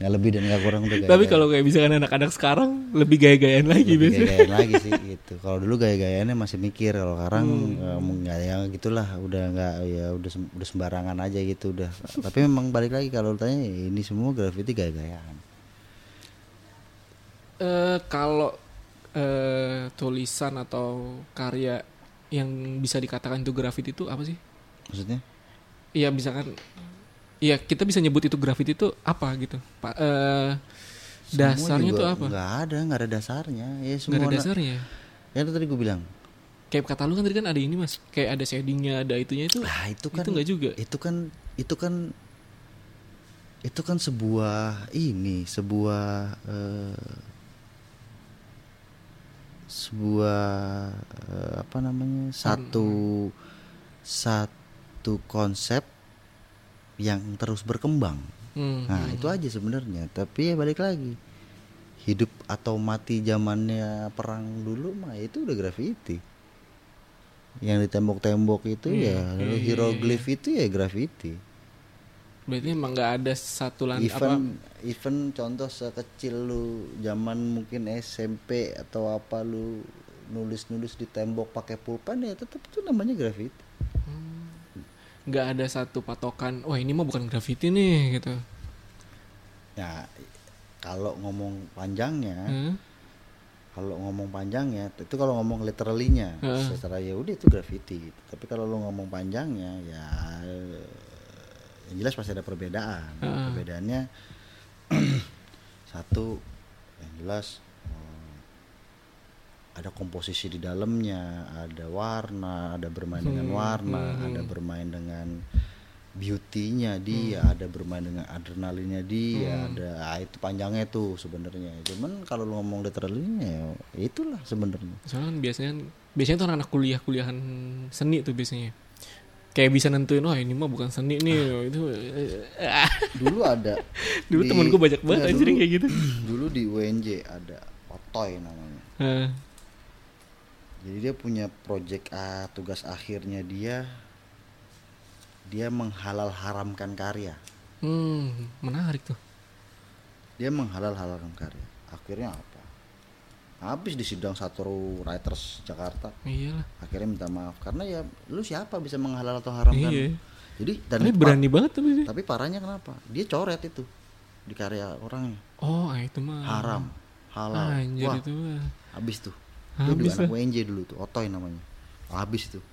Nggak lebih dan nggak kurang udah gaya Tapi kalau kayak misalkan anak-anak sekarang lebih gaya-gayaan lagi biasanya. gaya-gayaan lagi sih gitu. Kalau dulu gaya-gayaannya masih mikir kalau sekarang Hmm. eh, nggak yang gitulah. Udah nggak ya udah udah sembarangan aja gitu udah. Tapi memang balik lagi kalau tanya ini semua graffiti gaya-gayaan Eh kalau eh tulisan atau karya yang bisa dikatakan itu graffiti itu apa sih? maksudnya? Iya misalkan Iya kita bisa nyebut itu graffiti itu apa gitu Pak? Semua dasarnya tuh apa? nggak ada nggak ada dasarnya. Ya semua ada na- dasarnya? Ya itu tadi gue bilang. Kayak kata lu kan tadi kan ada ini mas. Kayak ada shadingnya ada itunya itu lah itu kan Itu nggak juga? itu kan itu kan itu kan sebuah ini sebuah eh, sebuah eh, apa namanya satu satu konsep yang terus berkembang. Hmm, nah hmm. itu aja sebenarnya. Tapi ya balik lagi hidup atau mati zamannya perang dulu mah itu udah graffiti. Yang di tembok-tembok itu Hmm, ya iya, hieroglif itu ya graffiti Berarti emang nggak ada satu lan apa even even contoh sekecil lu zaman mungkin SMP atau apa lu nulis-nulis di tembok pakai pulpen ya tetap itu namanya graffiti nggak ada satu patokan wah ini mah bukan graffiti nih gitu ya kalau ngomong panjangnya Hmm? kalau ngomong panjangnya itu kalau ngomong literally-nya Heeh. secara ya udah itu graffiti gitu. tapi kalau lu ngomong panjangnya ya yang jelas pasti ada perbedaan. Perbedaannya satu yang jelas eh, ada komposisi di dalamnya ada warna ada bermain dengan Hmm, warna hmm, ada hmm. bermain dengan beauty-nya dia ada bermain dengan adrenalinnya dia Hmm. ada ah, itu panjangnya tuh sebenarnya. Cuman kalau lu ngomong literally ya itulah sebenarnya. Soalnya kan biasanya biasanya tuh anak kuliah kuliahan seni tuh biasanya kayak bisa nentuin oh ini mah bukan seni nih. Itu ah. dulu ada dulu temen gue banyak banget anjir dulu- kayak gitu. Dulu di UNJ ada Otoy namanya. Eh, jadi dia punya project A tugas akhirnya dia dia menghalal haramkan karya. Hmm menarik tuh. Dia menghalal haramkan karya. Akhirnya apa habis di sidang satu writers Jakarta. Iyalah. Akhirnya minta maaf. Karena ya lu siapa bisa menghalal atau haramkan? Iya. jadi dan tapi itu berani banget tapi dia. tapi parahnya kenapa? Dia coret itu di karya orangnya. Oh ah, itu mah. Haram. Halal. Anjir wah. itu mah. Habis tuh. Habis juga anak. WNJ dulu tuh Otoy namanya. Habis tuh.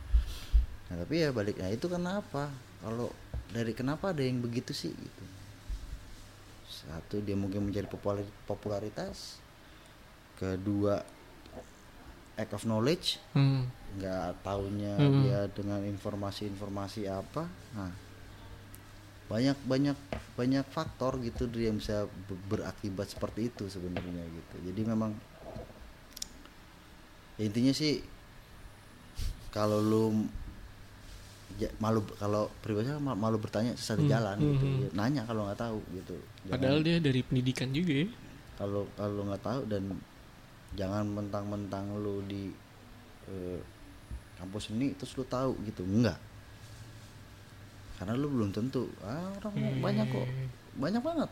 Nah tapi ya balik nah itu kenapa? Kalau dari kenapa ada yang begitu sih gitu. Satu dia mungkin mencari populari- popularitas kedua act of knowledge hmm. nggak taunya Hmm. dia dengan informasi-informasi apa. Nah banyak banyak banyak faktor gitu dia yang bisa be- berakibat seperti itu sebenarnya gitu. Jadi memang ya intinya sih kalau lu ja- malu kalau pribadi ma- malu bertanya sesat di Hmm, jalan hmm, gitu. Hmm. Ya, nanya kalau nggak tahu gitu. Jangan- padahal dia dari pendidikan juga ya. Kalau kalau nggak tahu dan jangan mentang-mentang lu di eh, kampus seni terus lu tahu gitu. Enggak. Karena lu belum tentu. Ah, orang Hmm. banyak kok. Banyak banget.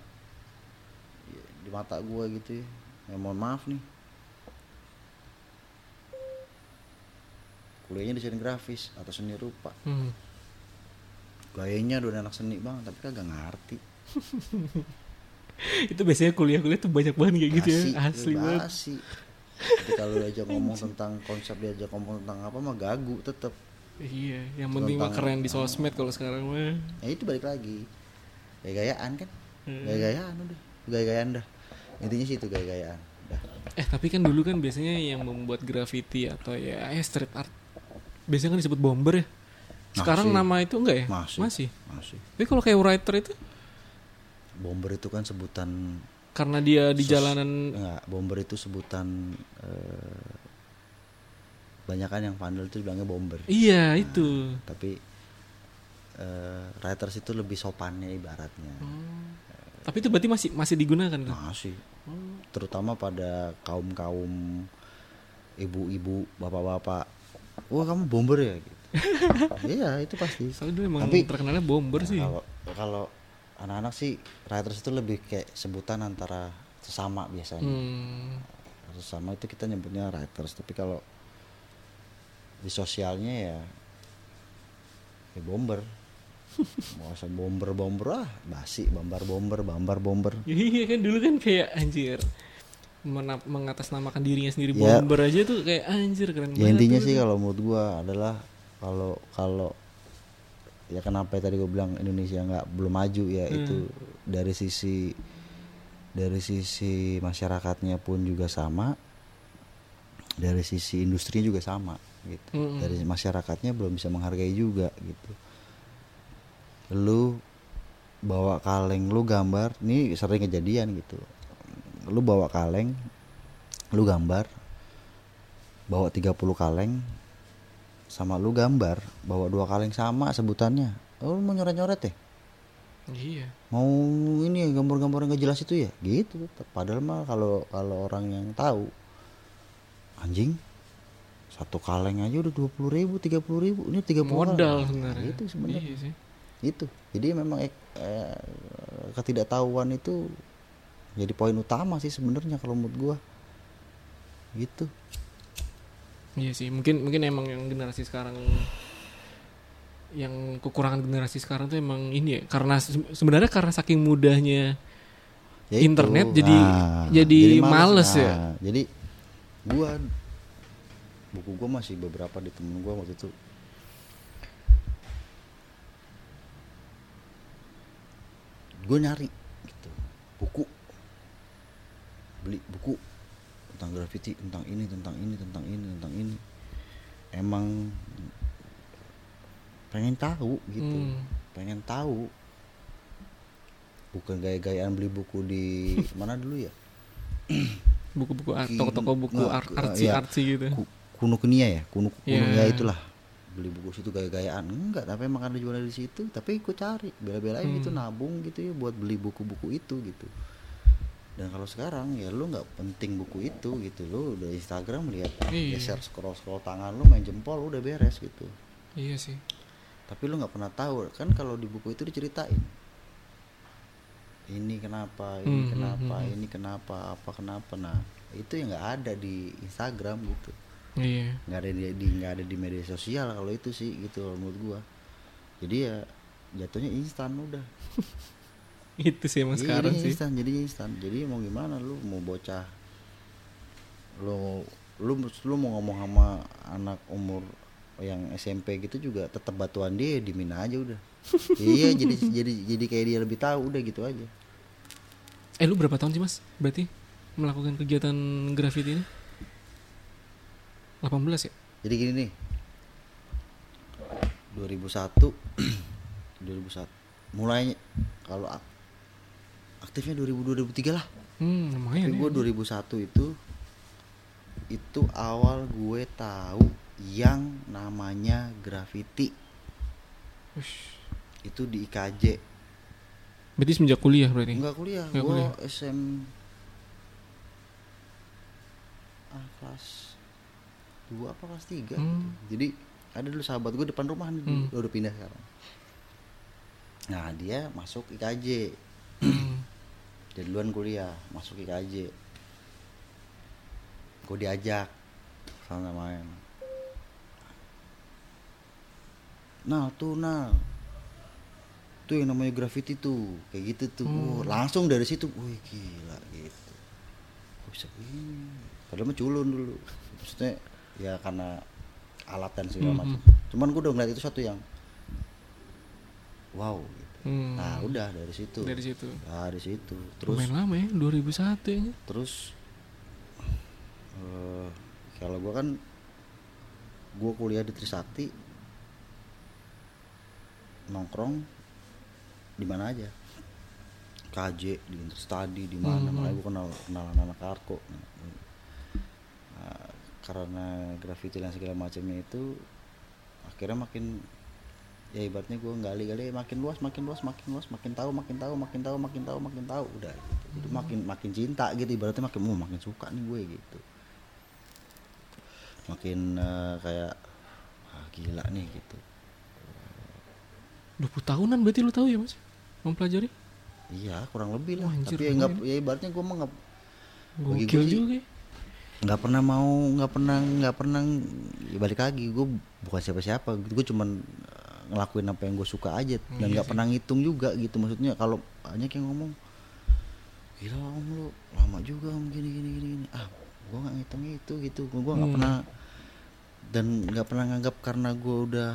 Ya, di mata gua gitu ya. Ya mohon maaf nih. Kuliahnya desain grafis atau seni rupa. Hmm. gayanya udah anak seni bang tapi kagak ngerti. Itu biasanya kuliah-kuliah tuh banyak banget kayak gitu ya. Basi, asli banget Jadi kalau diajak ngomong tentang konsep diajak ngomong tentang apa mah gagu tetep. Iya yang penting mah keren di sosmed kalau sekarang mah. Ya itu balik lagi. Gaya-gayaan kan? Hmm. gaya-gayaan udah. Gaya-gayaan dah. Intinya sih itu gaya-gayaan. Dah. Eh tapi kan dulu kan biasanya yang membuat graffiti atau ya ya street art biasanya kan disebut bomber ya. Sekarang Masih. nama itu enggak ya? Masih. masih. Masih. Tapi kalau kayak writer itu? Bomber itu kan sebutan karena dia di Sos- jalanan enggak bomber itu sebutan eh, banyak kan yang pandel itu bilangnya bomber. Iya itu. tapi eh, writers itu lebih sopannya ibaratnya. Oh. tapi itu berarti masih masih digunakan kan? Masih. Terutama pada kaum kaum ibu-ibu bapak-bapak. Wah kamu bomber ya? Gitu. iya itu pasti. Soalnya dulu emang Tapi- terkenalnya bomber sih. kalau kalau anak-anak sih writers itu lebih kayak sebutan antara sesama biasanya hmm. sesama itu kita nyebutnya writers tapi kalau di sosialnya ya ya bomber mau asal bomber bomber ah basi bomber bomber bomber bomber iya kan dulu kan kayak anjir mena- mengatasnamakan dirinya sendiri Ya. bomber aja tuh kayak anjir keren ya banget intinya sih kalau menurut gua adalah kalau kalau ya kenapa tadi gue bilang Indonesia nggak belum maju ya Hmm. itu. Dari sisi dari sisi masyarakatnya pun juga sama. Dari sisi industrinya juga sama gitu. Mm-mm. dari masyarakatnya belum bisa menghargai juga gitu. Lu bawa kaleng lu gambar ini sering kejadian gitu. Lu bawa kaleng lu gambar bawa 30 kaleng sama lu gambar bawa dua kaleng sama sebutannya. Oh, lu mau nyoret-nyoret ya? Iya. Mau ini ya gambar-gambar yang gak jelas itu ya? Gitu padahal mah kalau kalau orang yang tahu anjing satu kaleng aja udah dua puluh ribu tiga puluh ribu ini tiga modal sebenarnya. Itu sebenarnya. Iya sih. Itu jadi memang eh, eh, ketidaktahuan itu jadi poin utama sih sebenarnya kalau menurut gua. Gitu Iya sih, mungkin mungkin emang yang generasi sekarang yang kekurangan generasi sekarang tuh emang ini ya karena se- sebenarnya karena saking mudahnya Ya itu. Internet jadi- jadi males ya? Nah, jadi gua buku gua masih beberapa di temen gua waktu itu gue nyari gitu buku beli buku tentang graffiti tentang ini tentang ini tentang ini tentang ini. Emang pengen tahu gitu. Hmm. pengen tahu. Bukan gaya-gayaan beli buku di mana dulu ya? Buku-buku toko-toko buku ke- artsy artsy gitu. Ku- kuno kenia ya? Kuno kuno Iya. ya itulah. Beli buku situ gaya-gayaan. Enggak tapi emang ada jualan di situ. Tapi gue cari. Bela-belain Hmm. gitu nabung gitu ya buat beli buku-buku itu gitu dan kalau sekarang ya lu nggak penting buku itu gitu. Lu udah Instagram lihat Iya. geser scroll scroll tangan lu main jempol udah beres gitu. Iya sih. tapi lu nggak pernah tahu kan kalau di buku itu diceritain. Ini kenapa ini Hmm, hmm, kenapa hmm, ini kenapa apa kenapa. Nah itu yang nggak ada di Instagram gitu. Iya. nggak ada di nggak ada di media sosial kalau itu sih gitu menurut gua. Jadi ya jatuhnya instan udah Itu sih emang Iya, sekarang jadinya sih. instan jadi instan jadi mau gimana lu mau bocah lu lu lu mau ngomong sama anak umur yang SMP gitu juga tetap batuan dia dimin aja udah iya jadi jadi jadi kayak dia lebih tahu udah gitu aja Eh lu berapa tahun sih mas? Berarti melakukan kegiatan graffiti ini? 18 ya? jadi gini nih 2001 2001 mulai kalau aktifnya 2000 2003 lah Hmm lumayan Tapi ya. gue 2001 itu itu awal gue tahu yang namanya graffiti Ush. itu di IKJ Berarti semenjak kuliah berarti? enggak kuliah gue kuliah. SM ah, kelas 2 apa kelas 3 gitu. Hmm. jadi ada dulu sahabat gue depan rumah nih Hmm. udah pindah sekarang nah dia masuk IKJ Hmm. Dia duluan kuliah masuk IKJ gue diajak sana main. Nah tuh nah. Tuh yang namanya graffiti tuh kayak gitu tuh. Wah, langsung dari situ wih gila gitu. Kok bisa begini? Padahal mah culun dulu. Maksudnya ya karena alat dan segala Mhm. macam. cuman gue udah ngeliat itu satu yang wow gitu Hmm. nah udah dari situ Dari situ. dari situ terus Lumayan lama ya 2001 ya. terus eh kalau gua kan gua kuliah di Trisakti nongkrong di mana aja KJ di Interstudy di mana Hmm. makanya gua kenal kenal anak Arko Nah, karena graffiti dan segala macamnya itu akhirnya makin ya ibaratnya gue gali-gali makin luas makin luas makin luas makin tahu makin tahu makin tahu makin tahu makin tahu udah gitu. itu makin makin cinta gitu ibaratnya makin mau makin suka nih gue gitu makin eh, kayak ah, gila nih gitu 20 tahunan berarti lu tahu ya mas? Mempelajari? iya kurang lebih lah anjir, tapi ya lumayan. ya ibaratnya gue mah nggak Gokil gue sih- juga ya. nggak pernah mau nggak pernah nggak pernah ya balik lagi gue bukan siapa-siapa gue cuman ngelakuin apa yang gue suka aja dan Iya nggak sih. pernah ngitung juga gitu maksudnya kalau banyak yang ngomong gila om lu lama juga om gini gini gini, gini. ah gue nggak ngitung itu gitu gue nggak Hmm. pernah dan nggak pernah nganggap karena gue udah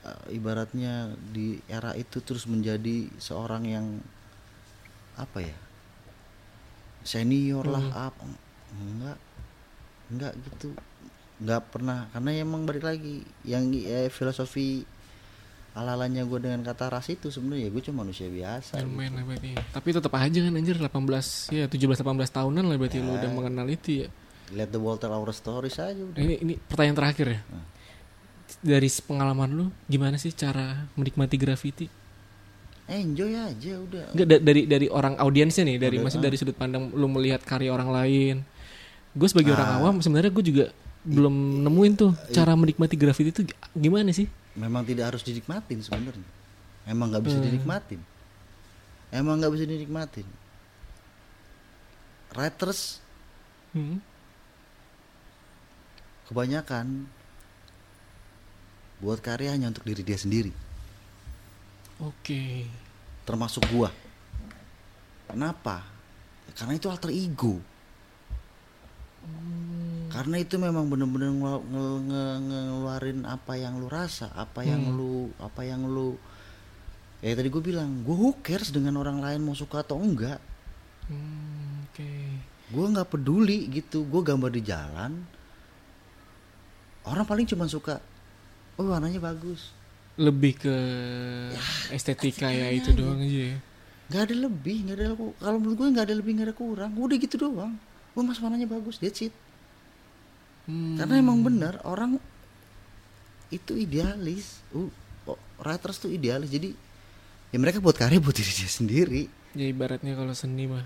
eh, ibaratnya di era itu terus menjadi seorang yang apa ya senior lah Hmm. apa enggak enggak gitu nggak pernah karena emang balik lagi yang eh, filosofi ala-alanya gue dengan kata ras itu sebenarnya gue cuma manusia biasa Ya, gitu. lah berarti. Tapi tetap aja kan anjir 18 ya 17 18 tahunan lah berarti lu Ya. udah mengenal itu ya. let the world tell our stories aja udah Nah, ini ini pertanyaan terakhir ya. Hmm. Dari pengalaman lu gimana sih cara menikmati graffiti? enjoy aja udah Enggak da- dari dari orang audiensnya nih, dari Udah, masih ah. dari sudut pandang lu melihat karya orang lain. Gue sebagai orang Ah. awam sebenarnya gue juga belum nemuin tuh cara menikmati graffiti itu gimana sih? Memang tidak harus dinikmatin sebenarnya. Emang nggak bisa Hmm. dinikmatin. Emang nggak bisa dinikmatin. Writers Hmm. kebanyakan buat karya hanya untuk diri dia sendiri. Oke. termasuk gua. Kenapa? Karena itu alter ego karena itu memang bener-bener ngelu- nge- nge- ngeluarin apa yang lu rasa apa yang Hmm. lu apa yang lu ya tadi gue bilang gue who cares dengan orang lain mau suka atau enggak Hmm, Oke. gue nggak peduli gitu gue gambar di jalan orang paling cuma suka oh warnanya bagus Lebih ke estetika ya itu doang aja ya. nggak ada lebih nggak ada kalau menurut gue nggak ada lebih nggak ada kurang udah gitu doang gue mas warnanya bagus that's it Hmm. karena emang benar orang itu idealis uh, oh, writers tuh idealis jadi ya mereka buat karya buat diri dia sendiri Ya ibaratnya kalau seni mah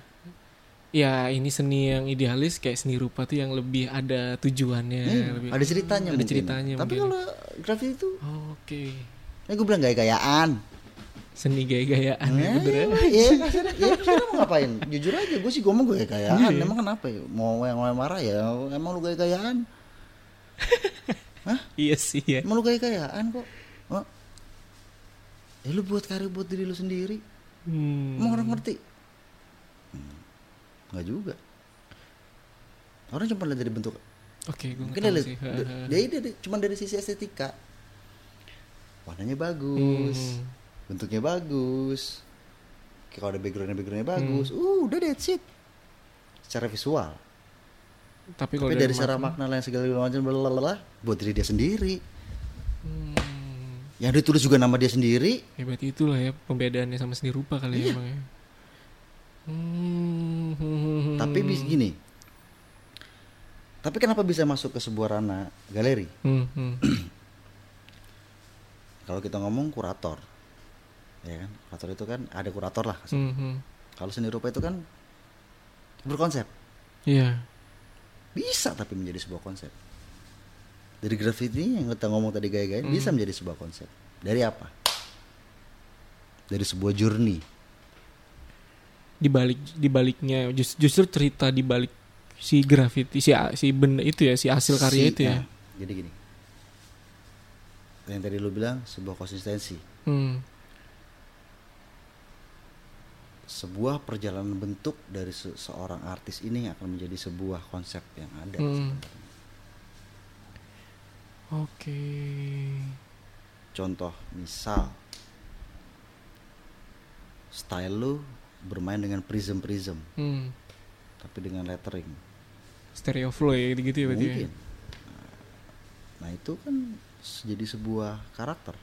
ya ini seni yang idealis kayak seni rupa tuh yang lebih ada tujuannya, Iya, lebih ada ceritanya ada mungkin. ceritanya Tapi mungkin. kalau graffiti itu, Oke. ya gue bilang gaya-gayaan. Seni gaya-gayaan ya, Eh, bener ya. Iya, kasarnya, ya sekarang mau ngapain? Jujur aja, gue sih ngomong gaya-gayaan. Emang kenapa ya? Mau yang lain marah ya, emang lu gaya-gayaan. Iya sih ya. Emang lu gaya-gayaan kok. Oh. Ya lu buat karya buat diri lu sendiri. Hmm. Emang orang ngerti? Hmm, Nggak juga. Orang cuma lihat dari bentuk. Oke, gue Mungkin dari, sih. da- dari, dari, cuma dari sisi estetika. Warnanya bagus, Hmm. Bentuknya bagus. Kalau ada backgroundnya backgroundnya bagus, Hmm. uh, udah that's it. Secara visual. Tapi kalau Tapi dari secara makna lain segala macam blablabla, buat diri dia sendiri. Hmm. Yang ditulis juga nama dia sendiri. Ya berarti itulah ya pembedaannya sama seni rupa kali ya Iya. ya. Hmm. Tapi bis gini. Tapi kenapa bisa masuk ke sebuah ranah galeri? Hmm, hmm. Kalau kita ngomong kurator, ya kan? Kurator itu kan ada kurator lah. Hmm, hmm. Kalau seni rupa itu kan berkonsep, Iya. bisa tapi menjadi sebuah konsep. Dari graffiti yang kita ngomong tadi gaya-gaya Hmm. bisa menjadi sebuah konsep. Dari apa? Dari sebuah journey. Di balik di baliknya just- justru cerita di balik si graffiti si si benda itu ya si hasil karya Si- itu ya. nah, jadi gini. Yang tadi lu bilang sebuah konsistensi, Hmm. Sebuah perjalanan bentuk dari se- seorang artis ini akan menjadi sebuah konsep yang ada. Hmm. Oke. Contoh misal style lu bermain dengan prism-prism Hmm. tapi dengan lettering. Stereo flow ya gitu-gitu ya berarti. ya? Mungkin. Nah, itu kan jadi sebuah karakter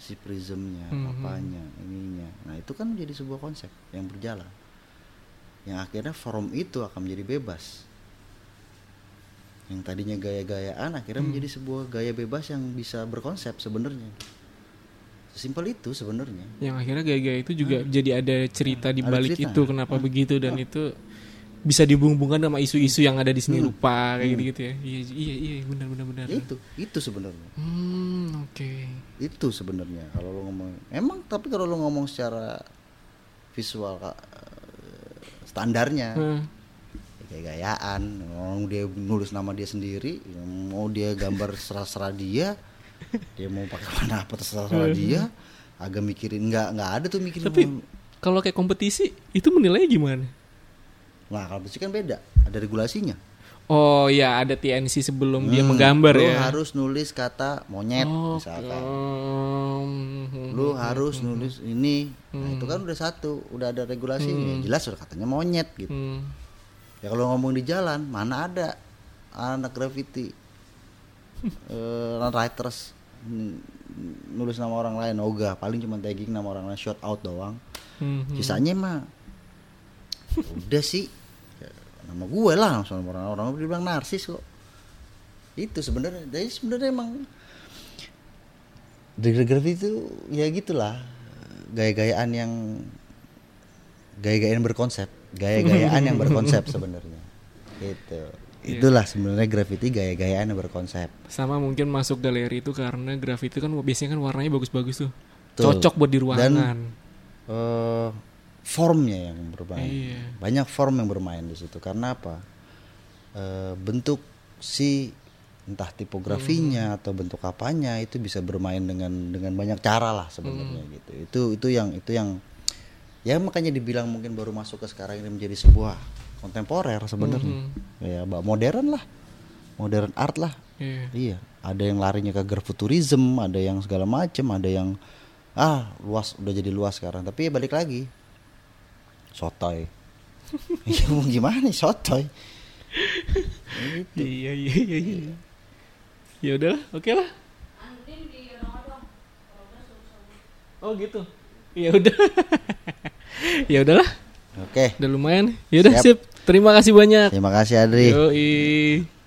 si prismnya, Mhm. apanya, ininya. Nah, itu kan menjadi sebuah konsep yang berjalan. Yang akhirnya form itu akan menjadi bebas. Yang tadinya gaya-gayaan akhirnya Hmm. menjadi sebuah gaya bebas yang bisa berkonsep sebenarnya. Simpel itu sebenarnya. Yang akhirnya gaya-gaya itu juga jadi ada cerita di Ada balik cerita. itu kenapa begitu dan itu bisa dihubung-hubungkan sama isu-isu yang ada di seni Hmm. rupa kayak Hmm. gitu-gitu ya. Iya iya iya benar benar benar. Itu, itu sebenarnya. Hmm, oke. itu sebenarnya kalau lo ngomong emang tapi kalau lo ngomong secara visual Kak, eh, standarnya Hmm. kayak gayaan orang dia nulis nama dia sendiri mau dia gambar serah-serah dia dia mau pakai warna apa terserah dia agak mikirin nggak nggak ada tuh mikirin Tapi mau- kalau kayak kompetisi itu menilainya gimana? Nah kalau itu kan beda ada regulasinya. Oh ya ada TNC sebelum dia Hmm, menggambar lo ya. harus nulis kata monyet Oh, misalkan. hmm, lu harus nulis ini. Nah Hmm. itu kan udah satu udah ada regulasinya. Jelas udah katanya monyet gitu. Hmm. ya kalau ngomong di jalan mana ada anak graffiti eh writers nulis nama orang lain ogah. Paling cuma tagging nama orang lain shout out doang. Hmm, hmm. sisanya mah udah sih Nama gue lah langsung nama orang orang bilang narsis kok itu sebenarnya jadi sebenarnya emang dari graffiti itu ya gitulah gaya-gayaan yang gaya-gayaan berkonsep gaya-gayaan yang berkonsep sebenarnya gitu Iya. itulah sebenarnya graffiti gaya-gayaan yang berkonsep Sama mungkin masuk galeri itu karena grafiti kan biasanya kan warnanya bagus-bagus tuh. Betul. Cocok buat di ruangan. eh formnya yang bermain Iya. banyak form yang bermain di situ karena apa Eh, bentuk si entah tipografinya Hmm. atau bentuk apanya itu bisa bermain dengan dengan banyak cara lah sebenarnya Hmm. gitu itu itu yang itu yang ya makanya dibilang mungkin baru masuk ke sekarang ini menjadi sebuah kontemporer sebenarnya Mhm. ya modern lah modern art lah Iya. Iya, ada yang larinya ke futurism, ada yang segala macem, ada yang ah luas udah jadi luas sekarang. Tapi ya balik lagi, sotoy. ya mau gimana sotoy? Gitu. Iya iya iya iya. Ya udahlah, oke lah. Oh gitu. Ya udah. ya udahlah, Oke, udah lumayan. Ya udah Siap. sip. Terima kasih banyak. terima kasih Adri. Yoi.